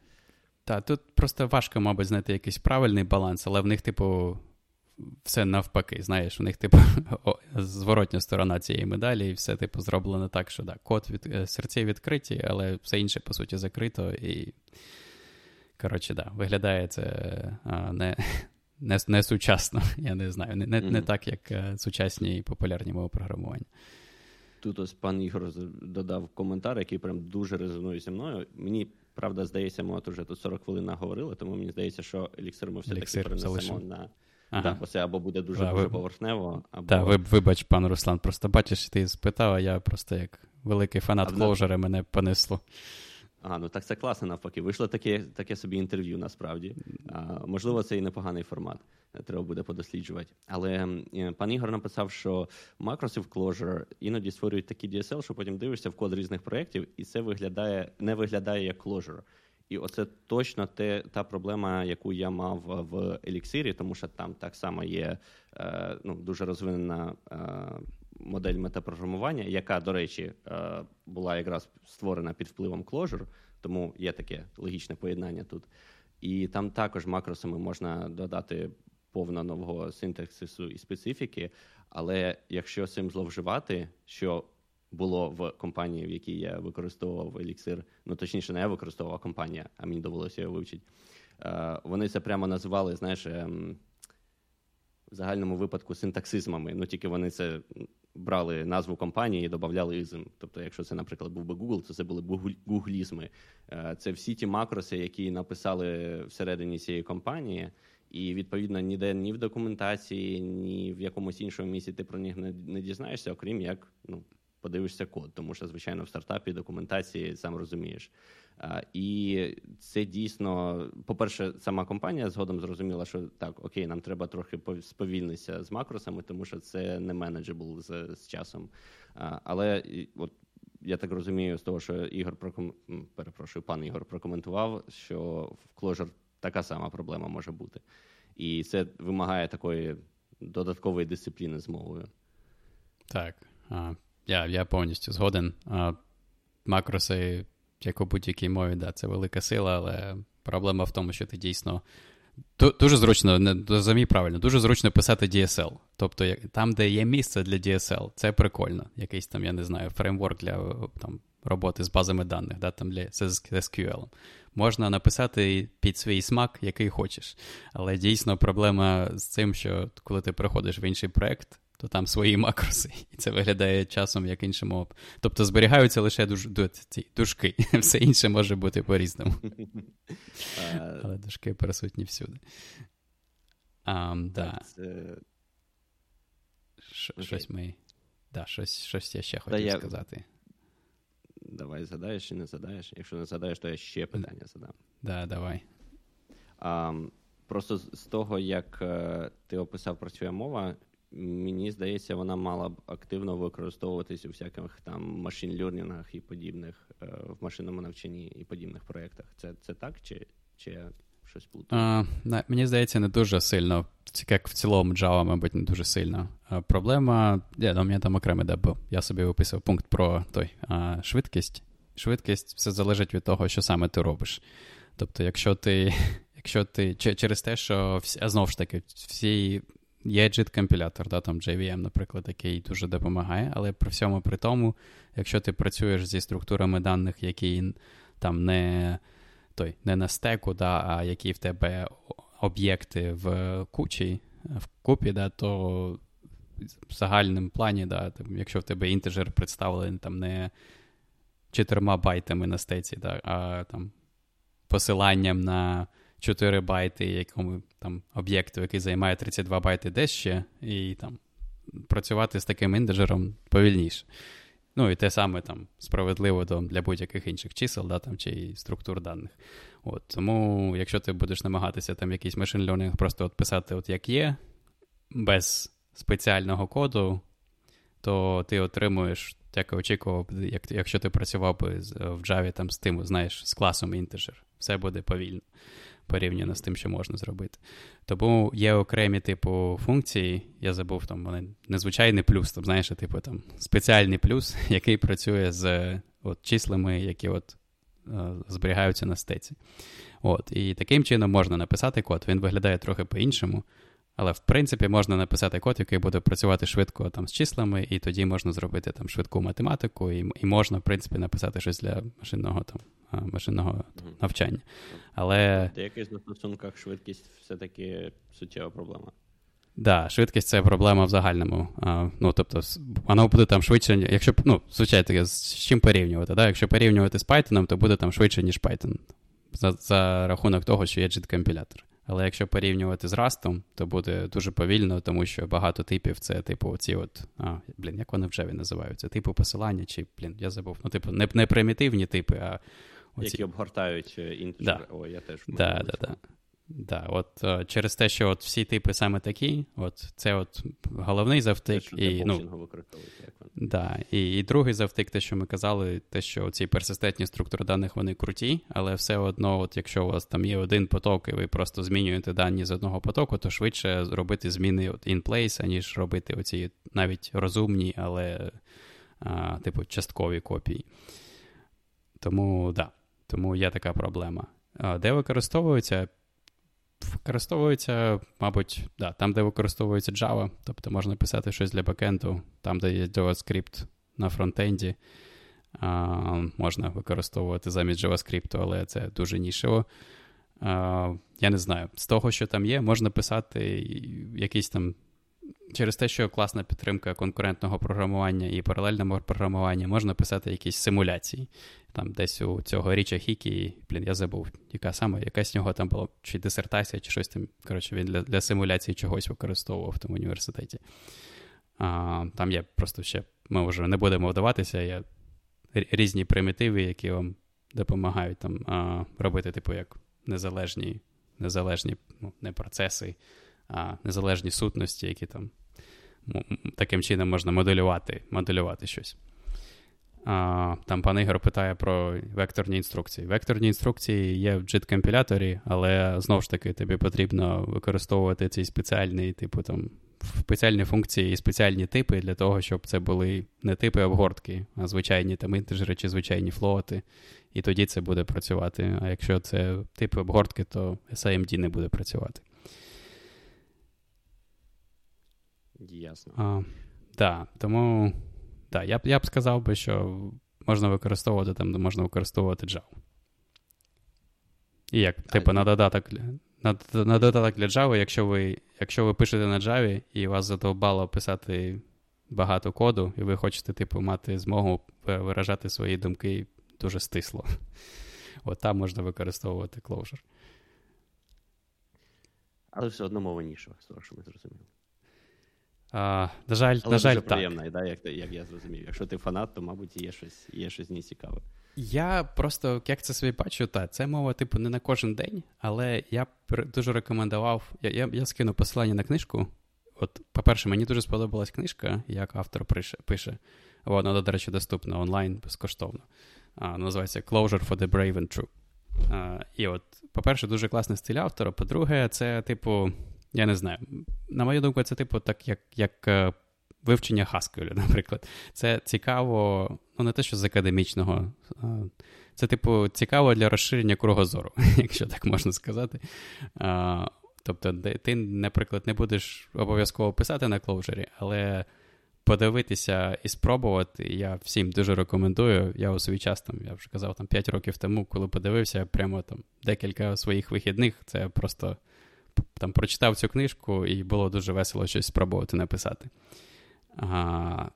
Так, тут просто важко, мабуть, знайти якийсь правильний баланс, але в них, типу, все навпаки. Знаєш, у них, типу, [laughs] зворотня сторона цієї медалі, і все, типу, зроблено так, що да, код від е, серці відкриті, але все інше, по суті, закрито. І, коротше, да, виглядає це а, не [laughs] не, не сучасно, [laughs] я не знаю, не не, mm-hmm. не так, як е, сучасні і популярні мови програмування. Тут ось пан Ігор додав коментар, який прям дуже резонує зі мною. Мені правда здається, ми от уже тут 40 хвилин наговорили, тому мені здається, що еліксир ми все-таки перенесемо на Ага. Так, оце або буде дуже дуже поверхнево. або... Так, вибач, пан Руслан, просто бачиш, ти спитав, а я просто як великий фанат Clojure мене понесло. А, ну так це класно навпаки. Вийшло таке таке собі інтерв'ю насправді. А, Можливо, це і непоганий формат. Треба буде подосліджувати. Але е, пан Ігор написав, що макроси в Clojure іноді створюють такі DSL, що потім дивишся в код різних проєктів, і це виглядає не виглядає як Clojure. І оце точно те, та проблема, яку я мав в еліксирі, тому що там так само є е, ну, дуже розвинена е, модель метапрограмування, яка, до речі, е, була якраз створена під впливом Clojure, тому є таке логічне поєднання тут. І там також макросами можна додати повно нового синтаксису і специфіки. Але якщо цим зловживати, що було в компанії, в якій я використовував еліксир. Ну точніше, не я використовував а компанія, а мені довелося його вивчити. Е, вони це прямо називали, знаєш, ем, в загальному випадку синтаксизмами. Ну тільки вони це брали назву компанії і додавали ізм. Тобто, якщо це, наприклад, був би Google, то це були гуглізми. Е, це всі ті макроси, які написали всередині цієї компанії. І відповідно ніде ні в документації, ні в якомусь іншому місці ти про них не, не дізнаєшся, окрім як ну подивишся код, тому що, звичайно, в стартапі документації сам розумієш. І це дійсно, по-перше, сама компанія згодом зрозуміла, що так, окей, нам треба трохи сповільнитися з макросами, тому що це не менеджебл з, з часом. Але от я так розумію, з того, що Ігор проком... перепрошую, пан Ігор прокоментував, що в Clojure така сама проблема може бути. І це вимагає такої додаткової дисципліни з мовою. Так. Я я повністю згоден. Макроси, як у будь-якій мові, да, це велика сила, але проблема в тому, що ти дійсно. Дуже зручно, не розумій правильно, дуже зручно писати DSL. Тобто, там, де є місце для DSL, це прикольно. Якийсь там, я не знаю, фреймворк для там, роботи з базами даних, да, там для з SQL. Можна написати під свій смак, який хочеш. Але дійсно проблема з цим, що коли ти приходиш в інший проект, то там свої макроси, і це виглядає часом як інша мова. Тобто зберігаються лише душ, ці дужки, [laughs] все інше може бути по-різному. [laughs] Але дужки присутні всюди. А, да. Щось ми. Да, щось щось я ще хотів я... сказати. Давай задаєш чи не задаєш. Якщо не задаєш, то я ще питання задам. Да, давай. А, Просто з того, як е, ти описав працює мова, мені здається, вона мала б активно використовуватись у всяких там машин-лернінгах і подібних е, в машинному навчанні і подібних проєктах. Це це так, чи чи щось плутаю? А, Мені здається, не дуже сильно. Як в цілому Java, мабуть, не дуже сильно. А, проблема, я, ну, у мене там окремий де був. Я собі виписав пункт про той а, швидкість. Швидкість все залежить від того, що саме ти робиш. Тобто, якщо ти [laughs] якщо ти через те, що всі, знову ж таки, всі є JIT-компілятор, да, там JVM, наприклад, який дуже допомагає, але при всьому при тому, якщо ти працюєш зі структурами даних, які там не той, не на стеку, да, а які в тебе об'єкти в кучі, в купі, да, то в загальному плані, да, там, якщо в тебе інтеджер представлений там не чотирма байтами на стеці, да, а там посиланням на 4 байти якому там об'єкту, який займає 32 байти десь ще, і там працювати з таким індежером повільніше. Ну, і те саме там справедливо для будь-яких інших чисел, да, там, чи структур даних. От, Тому, якщо ти будеш намагатися там якийсь машин learning просто от писати, от як є, без спеціального коду, то ти отримуєш, як очікував, як, якщо ти працював би в Java там з тим, знаєш, з класом integer. Все буде повільно порівняно з тим, що можна зробити. Тому є окремі типу функції, я забув там вони незвичайний плюс, там, знаєш, типу там спеціальний плюс, [laughs] який працює з от, числами, які от е, зберігаються на стеці. От, І таким чином можна написати код. Він виглядає трохи по-іншому. Але в принципі можна написати код, який буде працювати швидко там з числами, і тоді можна зробити там швидку математику, і і можна, в принципі, написати щось для машинного там машинного навчання. Але... В деяких застосунках швидкість все-таки суттєва проблема. Так, да, швидкість це проблема в загальному. А, ну, тобто, воно буде там швидше, якщо ну, звичайно, з чим порівнювати. Да? Якщо порівнювати з Python, то буде там швидше, ніж Python. За за рахунок того, що є JIT-компілятор. Але якщо порівнювати з растом, то буде дуже повільно, тому що багато типів це, типу, оці от. А, блін, як вони в Java називаються? Типу посилання, чи, блін, я забув. Ну, типу, не не примітивні типи, а Оці... Які обгортають інтер. Да. О, я теж. Да, да, да. Да, от uh, через те, що от всі типи саме такі, от це от головний завтик. Те, і, ну, да, і, і другий завтик, те, що ми казали, те, що ці персистентні структури даних вони круті, але все одно, от якщо у вас там є один поток, і ви просто змінюєте дані з одного потоку, то швидше зробити зміни от in place, аніж робити оці навіть розумні, але а, типу часткові копії. Тому да. Тому є така проблема. Де використовується? Використовується, мабуть, да, там, де використовується Java, тобто можна писати щось для бекенду, там, де є JavaScript на фронтенді, а, можна використовувати замість JavaScript, але це дуже нішево. Я не знаю, з того, що там є, можна писати якийсь там через те, що класна підтримка конкурентного програмування і паралельного програмування, можна писати якісь симуляції. Там десь у цього річа Хікі, блін, я забув, яка саме, якась нього там була чи дисертація, чи щось там. Коротше, він для для симуляції чогось використовував в тому університеті. А, Там є просто ще, ми вже не будемо вдаватися, є різні примітиви, які вам допомагають там а, робити, типу, як незалежні, незалежні ну, не процеси, незалежні сутності, які там таким чином можна моделювати, моделювати щось. А, Там пан Ігор питає про векторні інструкції. Векторні інструкції є в JIT-компіляторі, але знову ж таки тобі потрібно використовувати ці спеціальні, типу там спеціальні функції і спеціальні типи для того, щоб це були не типи обгортки, а звичайні там інтеджери чи звичайні флоти. І тоді це буде працювати. А якщо це типи обгортки, то SIMD не буде працювати. Ясно. А, да, Тому да, я б я б сказав би, що можна використовувати там, де можна використовувати Java. І як, типу, на додаток на, на додаток для Java, якщо ви якщо ви пишете на Java і вас задовбало писати багато коду, і ви хочете, типу, мати змогу виражати свої думки дуже стисло. [laughs] От там можна використовувати Clojure. Але все одно мова нішова, з того, що ми зрозуміли. А, На жаль, Але на жаль, так. приємна, да, як як я зрозумів. Якщо ти фанат, то, мабуть, є щось є щось не цікаве. Я просто як це собі бачу, та це мова, типу, не на кожен день, але я дуже рекомендував. Я я, я скину посилання на книжку. от, по-перше, мені дуже сподобалась книжка, як автор пише. пише. Вона, до речі, доступна онлайн безкоштовно. А, Називається Closure for the Brave and True. А, І от, по-перше, дуже класний стиль автора. По-друге, це, типу, я не знаю, на мою думку, це, типу, так, як як е, вивчення Haskell, [laughs] наприклад. Це цікаво, ну, не те, що з академічного. Це, типу, цікаво для розширення кругозору, [laughs] якщо так можна сказати. Тобто, ти, наприклад, не будеш обов'язково писати на клоужері, але подивитися і спробувати. Я всім дуже рекомендую. Я у свій час, там, я вже казав, там 5 років тому, коли подивився, прямо там декілька своїх вихідних, це просто там прочитав цю книжку, і було дуже весело щось спробувати написати. А,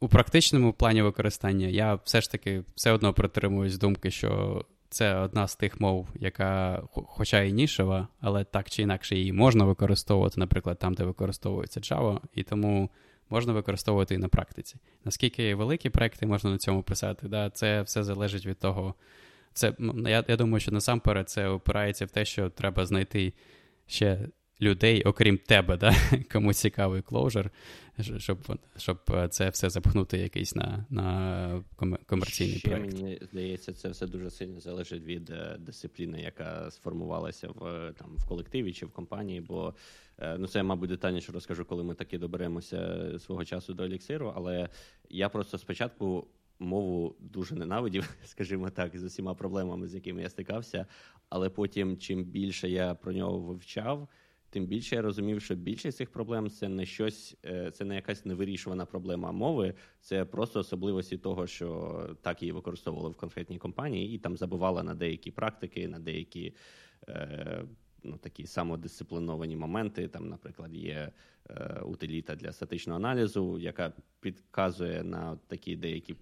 У практичному плані використання я все ж таки все одно притримуюсь думки, що це одна з тих мов, яка, хоча і нішева, але так чи інакше її можна використовувати, наприклад, там, де використовується Java, і тому можна використовувати і на практиці. Наскільки великі проекти можна на цьому писати, да, це все залежить від того. Це, Я я думаю, що насамперед це опирається в те, що треба знайти ще людей, окрім тебе, да? [laughs] кому цікавий клоужер, щоб щоб е, це все запхнути якийсь на на комерційний Ще, проект. Мені здається, це все дуже сильно залежить від е, дисципліни, яка сформувалася в там в колективі чи в компанії. Бо е, ну це, мабуть, детальніше розкажу, коли ми таки доберемося свого часу до еліксиру. Але я просто спочатку. Мову дуже ненавидів, [laughs] скажімо так, з усіма проблемами, з якими я стикався. Але потім, чим більше я про нього вивчав, тим більше я розумів, що більшість цих проблем це не щось, е, це не якась невирішувана проблема мови, це просто особливості того, що так її використовували в конкретній компанії, і там забували на деякі практики, на деякі. Е, ну, такі самодисципліновані моменти. Там, наприклад, є е, утиліта для статичного аналізу, яка підказує на такі деякі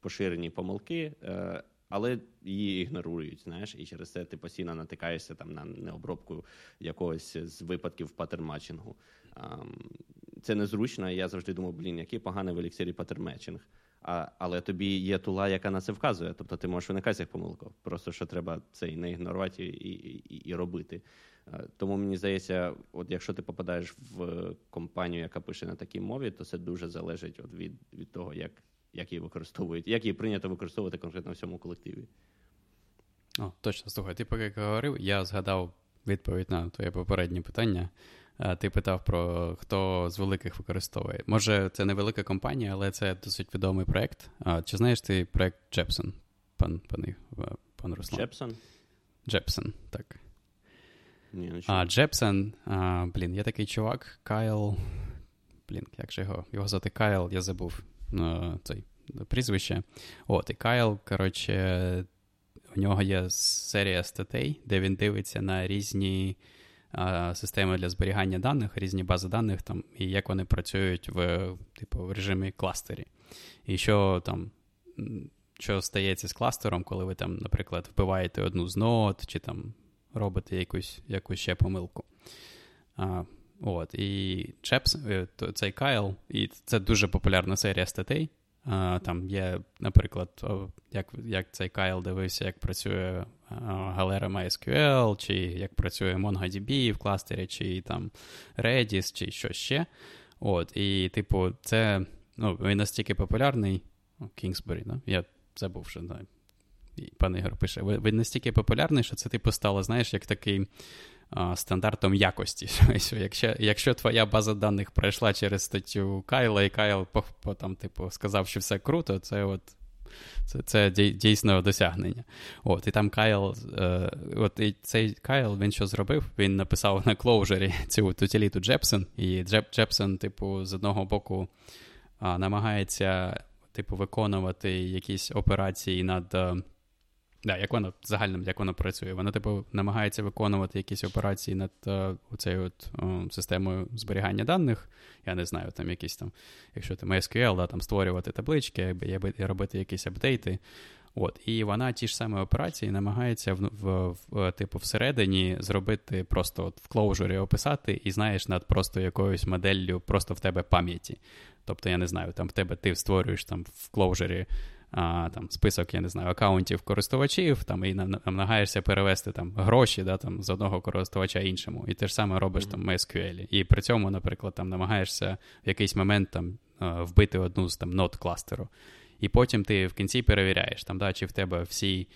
поширені помилки, е, але її ігнорують, знаєш, і через це ти постійно натикаєшся там на необробку якогось з випадків паттернматчингу. Це незручно, я завжди думав, блін, який поганий в еліксирі паттернматчинг. А, Але тобі є тула, яка на це вказує. Тобто ти можеш уникати цих помилок. Просто що треба це і не ігнорувати і, і, і робити. Тому мені здається, от якщо ти попадаєш в компанію, яка пише на такій мові, то це дуже залежить от від, від того, як як її використовують, як її прийнято використовувати конкретно в цьому колективі. О, Точно, слухай, ти поки говорив, я згадав відповідь на твоє попереднє питання. Ти питав про хто з великих використовує. Може, це не велика компанія, але це досить відомий проєкт. Чи знаєш ти проєкт Джепсон, пан пан, пан Руслан? Джепсон? Джепсон, так. Ні, а Джепсон, а, блін, є такий чувак, Кайл. Блін, як же його? Його звати Кайл, я забув. Е, цей прізвище. От, і Кайл, коротше, у нього є серія статей, де він дивиться на різні а, системи для зберігання даних, різні бази даних, там, і як вони працюють в типу, в режимі кластері. І що там. Що стається з кластером, коли ви там, наприклад, вбиваєте одну з нот, чи там робите якусь якусь ще помилку. А, От, І Чепс, е, цей Кайл, і це дуже популярна серія статей. Там є, наприклад, як як цей Кайл дивився, як працює галера MySQL, чи як працює MongoDB в кластері, чи там Redis, чи що ще. От, І, типу, це ну, він настільки популярний. Кінгсбері, да? я забув, що да. пан Ігор пише. Він настільки популярний, що це, типу, стало, знаєш, як такий стандартом якості. [laughs] Якщо якщо твоя база даних пройшла через статтю Кайла, і Кайл там, типу, сказав, що все круто, це от. Це це дійсно досягнення. От, І там Кайл, е, от і цей Кайл він що зробив? Він написав на Clojure-і [laughs] цю утиліту Jepsen, і Jep, Jepsen, типу, з одного боку а, намагається типу, виконувати якісь операції над е, Да, як вона загальним, як вона працює? Вона, типу, намагається виконувати якісь операції над uh, цією системою зберігання даних. Я не знаю, там якісь там, якщо ти MySQL, да, там створювати таблички, робити якісь апдейти. От, І вона ті ж самі операції намагається в, в, в, типу, всередині зробити просто от в клоужері описати, і знаєш, над просто якоюсь моделлю просто в тебе пам'яті. Тобто, я не знаю, там в тебе ти створюєш там в клоужері а, там, список, я не знаю, аккаунтів користувачів, там, і намагаєшся перевести там, гроші да, там, з одного користувача іншому. І те ж саме робиш mm-hmm. там MySQL. І при цьому, наприклад, там намагаєшся в якийсь момент там, вбити одну з там, нот кластеру. І потім ти в кінці перевіряєш, там, да, чи в тебе всі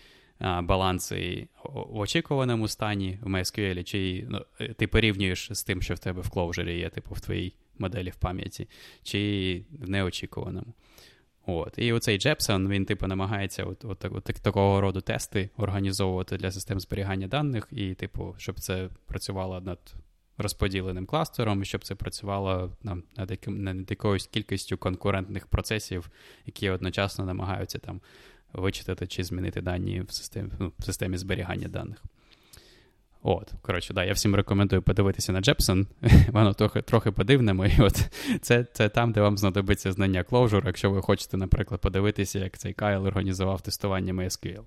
баланси в очікуваному стані в MySQL, чи ну, ти порівнюєш з тим, що в тебе в Clojure є, типу, в твоїй моделі в пам'яті, чи в неочікуваному. От. І оцей Jepson, він, типу, намагається от, от, от, от такого роду тести організовувати для систем зберігання даних, і, типу, щоб це працювало над розподіленим кластером, і щоб це працювало над, над, над якоюсь кількістю конкурентних процесів, які одночасно намагаються там вичитати чи змінити дані в системі, ну, в системі зберігання даних. От, коротше, да, я всім рекомендую подивитися на Джепсон. [laughs] Воно трохи трохи по-дивному. І от це це там, де вам знадобиться знання Clojure, якщо ви хочете, наприклад, подивитися, як цей Кайл організував тестування MySQL.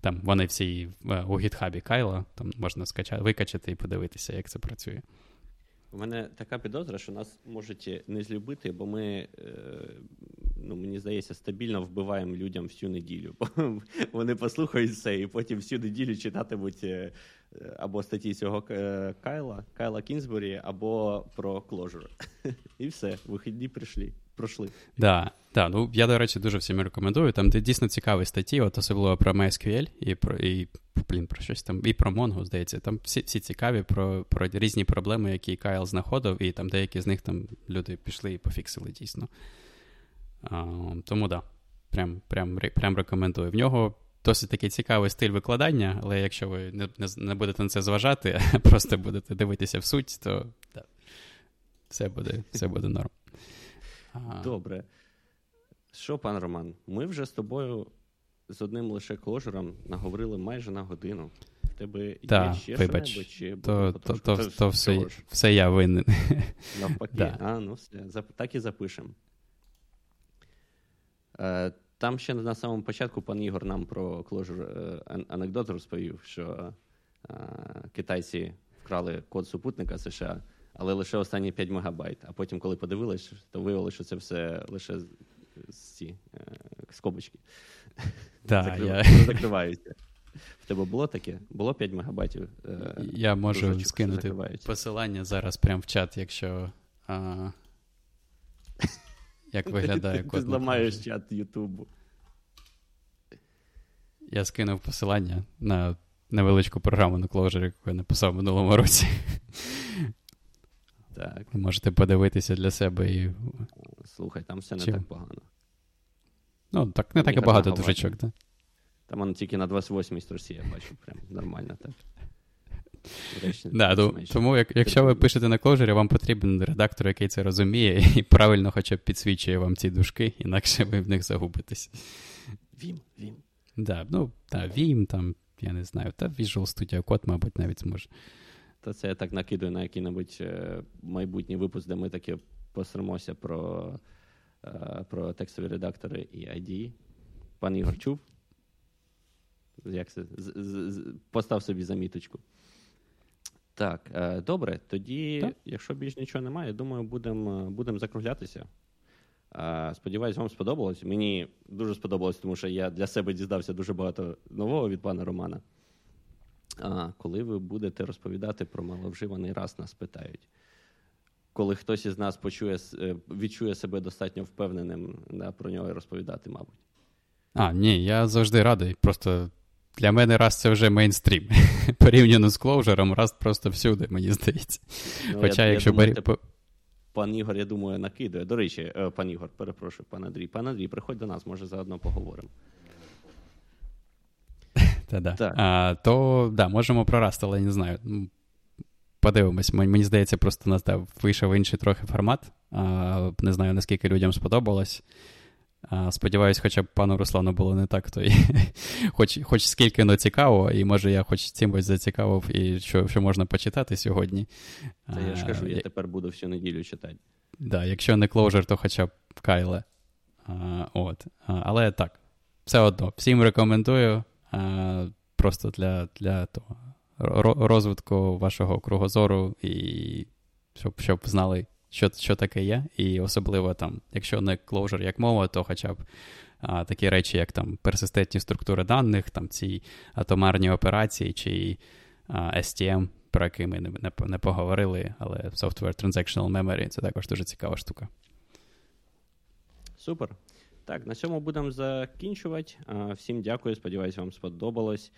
Там вони всі е, у гітхабі Кайла, там можна скачати, викачати і подивитися, як це працює. У мене така підозра, що нас можуть не злюбити, бо ми, е, ну мені здається, стабільно вбиваємо людям всю неділю. [laughs] Вони послухають все, і потім всю неділю читатимуть е, або статті цього Кайла, Кайла Кінзбурі, або про Clojure. [laughs] І все, вихідні прийшли. Пройшли. Да, да, ну я, до речі, дуже всім рекомендую. Там де дійсно цікаві статті, от особливо про MySQL і про і, блін, про щось там, і про Mongo, здається. Там всі всі цікаві про про різні проблеми, які Кайл знаходив, і там деякі з них там люди пішли і пофіксили дійсно. А, Тому да, прям, прям, прям рекомендую. В нього досить такий цікавий стиль викладання, але якщо ви не не, будете на це зважати, а [laughs] просто будете дивитися в суть, то да, все буде, все буде норм. Добре. Що, пан Роман, ми вже з тобою з одним лише кложером наговорили майже на годину. Тебе да, є ще вибач. що чи то, то, то, то, то все, все я винен. Навпаки, [laughs] да. а, ну все, так і запишемо. Там ще на самому початку пан Ігор нам про Clojure е, анекдот розповів, що е, китайці вкрали код супутника США але лише останні 5 мегабайт. А потім, коли подивились, то виявилося, що це все лише ці е, скобочки. [laughs] Да, я... [laughs] Закриваються. В тебе було таке? Було 5 мегабайтів? Я можу скинути посилання зараз прямо в чат, якщо. Як виглядає код. Ти зламаєш чат Ютубу. Я скинув посилання на невеличку програму на Clojure, яку я написав минулому році. Так. Можете подивитися для себе і. Слухай, там все не Чим? так погано. Ну, так не так і багато дужечок, так? Там воно тільки на 28-й строчці, я бачу, прям нормально так. Да, ну, Тому, як, якщо ви пишете на кложері, вам потрібен редактор, який це розуміє, і правильно хоча б підсвічує вам ці дужки, інакше ви в них загубитесь. Вім, Vim. Да, ну, да, Vim, там, я не знаю, та Visual Studio Code, мабуть, навіть зможе. Та це я так накидую на який-небудь е, майбутній випуск, де ми таки посремося про е, про текстові редактори і IDE. Пан Ігор чув. Як це? Постав собі заміточку. Так, е, добре. Тоді, так? якщо більш нічого немає, думаю, будемо будем закруглятися. Сподіваюсь, вам сподобалось. Мені дуже сподобалось, тому що я для себе дізнався дуже багато нового від пана Романа. А коли ви будете розповідати про маловживаний раз, нас питають. Коли хтось із нас почує, е, відчує себе достатньо впевненим да, про нього розповідати, мабуть. А, ні, я завжди радий. Просто для мене раз це вже мейнстрім. [laughs] Порівняно з клоужером, раз просто всюди, мені здається. Ну, Хоча, я, якщо я думаю, бері... Пан Ігор, я думаю, накидує. До речі, е, пан Ігор, перепрошую, пан Андрій. Пан Андрій, приходь до нас, може, заодно поговоримо. [laughs] Та-да. А, То да, можемо про Rust, але не знаю. Подивимось, мені здається, просто нас да, вийшов інший трохи формат. А, Не знаю, наскільки людям сподобалось. А, Сподіваюсь, хоча б пану Руслану було не так, то і [laughs] хоч хоч скільки но цікаво, і може я хоч чимось зацікавив, і що що можна почитати сьогодні. Та я ж кажу, я тепер буду всю неділю читати. Да, Якщо не Clojure, то хоча б Кайле. А, от. А, Але так, все одно, всім рекомендую просто для для того розвитку вашого кругозору, і щоб щоб знали, що що таке є. І особливо там, якщо не Clojure як мова, то хоча б а, такі речі, як там персистентні структури даних, там ці атомарні операції чи а, STM, про який ми не, не, не поговорили, але Software Transactional Memory це також дуже цікава штука. Супер. Так, на цьому будемо закінчувати. Всім дякую. Сподіваюсь, вам сподобалось.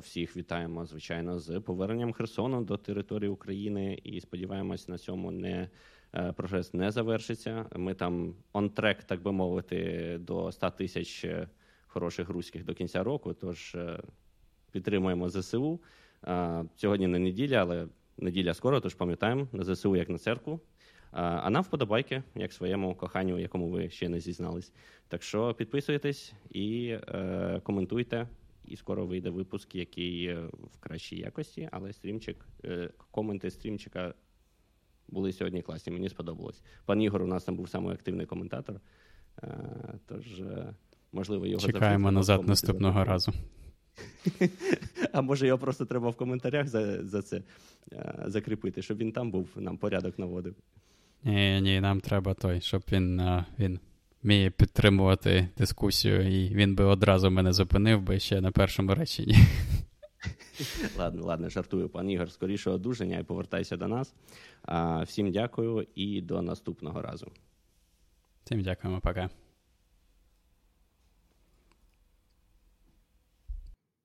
Всіх вітаємо, звичайно, з поверненням Херсону до території України і сподіваємось, на цьому не е, прогрес не завершиться. Ми там он трек, так би мовити, до 100 тисяч е, хороших руських до кінця року. Тож е, підтримуємо ЗСУ. Сьогодні не неділя, але неділя скоро, тож пам'ятаємо на ЗСУ як на церкву. А нам вподобайки, як своєму коханню, якому ви ще не зізнались. Так що підписуйтесь і е, коментуйте. І скоро вийде випуск, який е, в кращій якості, але стрімчик, е, коменти стрімчика були сьогодні класні. Мені сподобалось. Пан Ігор у нас там був самий активний коментатор. Е, тож, можливо, його чекаємо назад наступного разу. [laughs] А може його просто треба в коментарях за за це закріпити, щоб він там був, нам порядок наводив. Ні, ні, нам треба той, щоб він він вміє підтримувати дискусію, і він би одразу мене зупинив би ще на першому реченні. [laughs] Ладно, ладно, жартую, пан Ігор, скоріше одужання і повертайся до нас. Всім дякую і до наступного разу. Всім дякуємо, пока.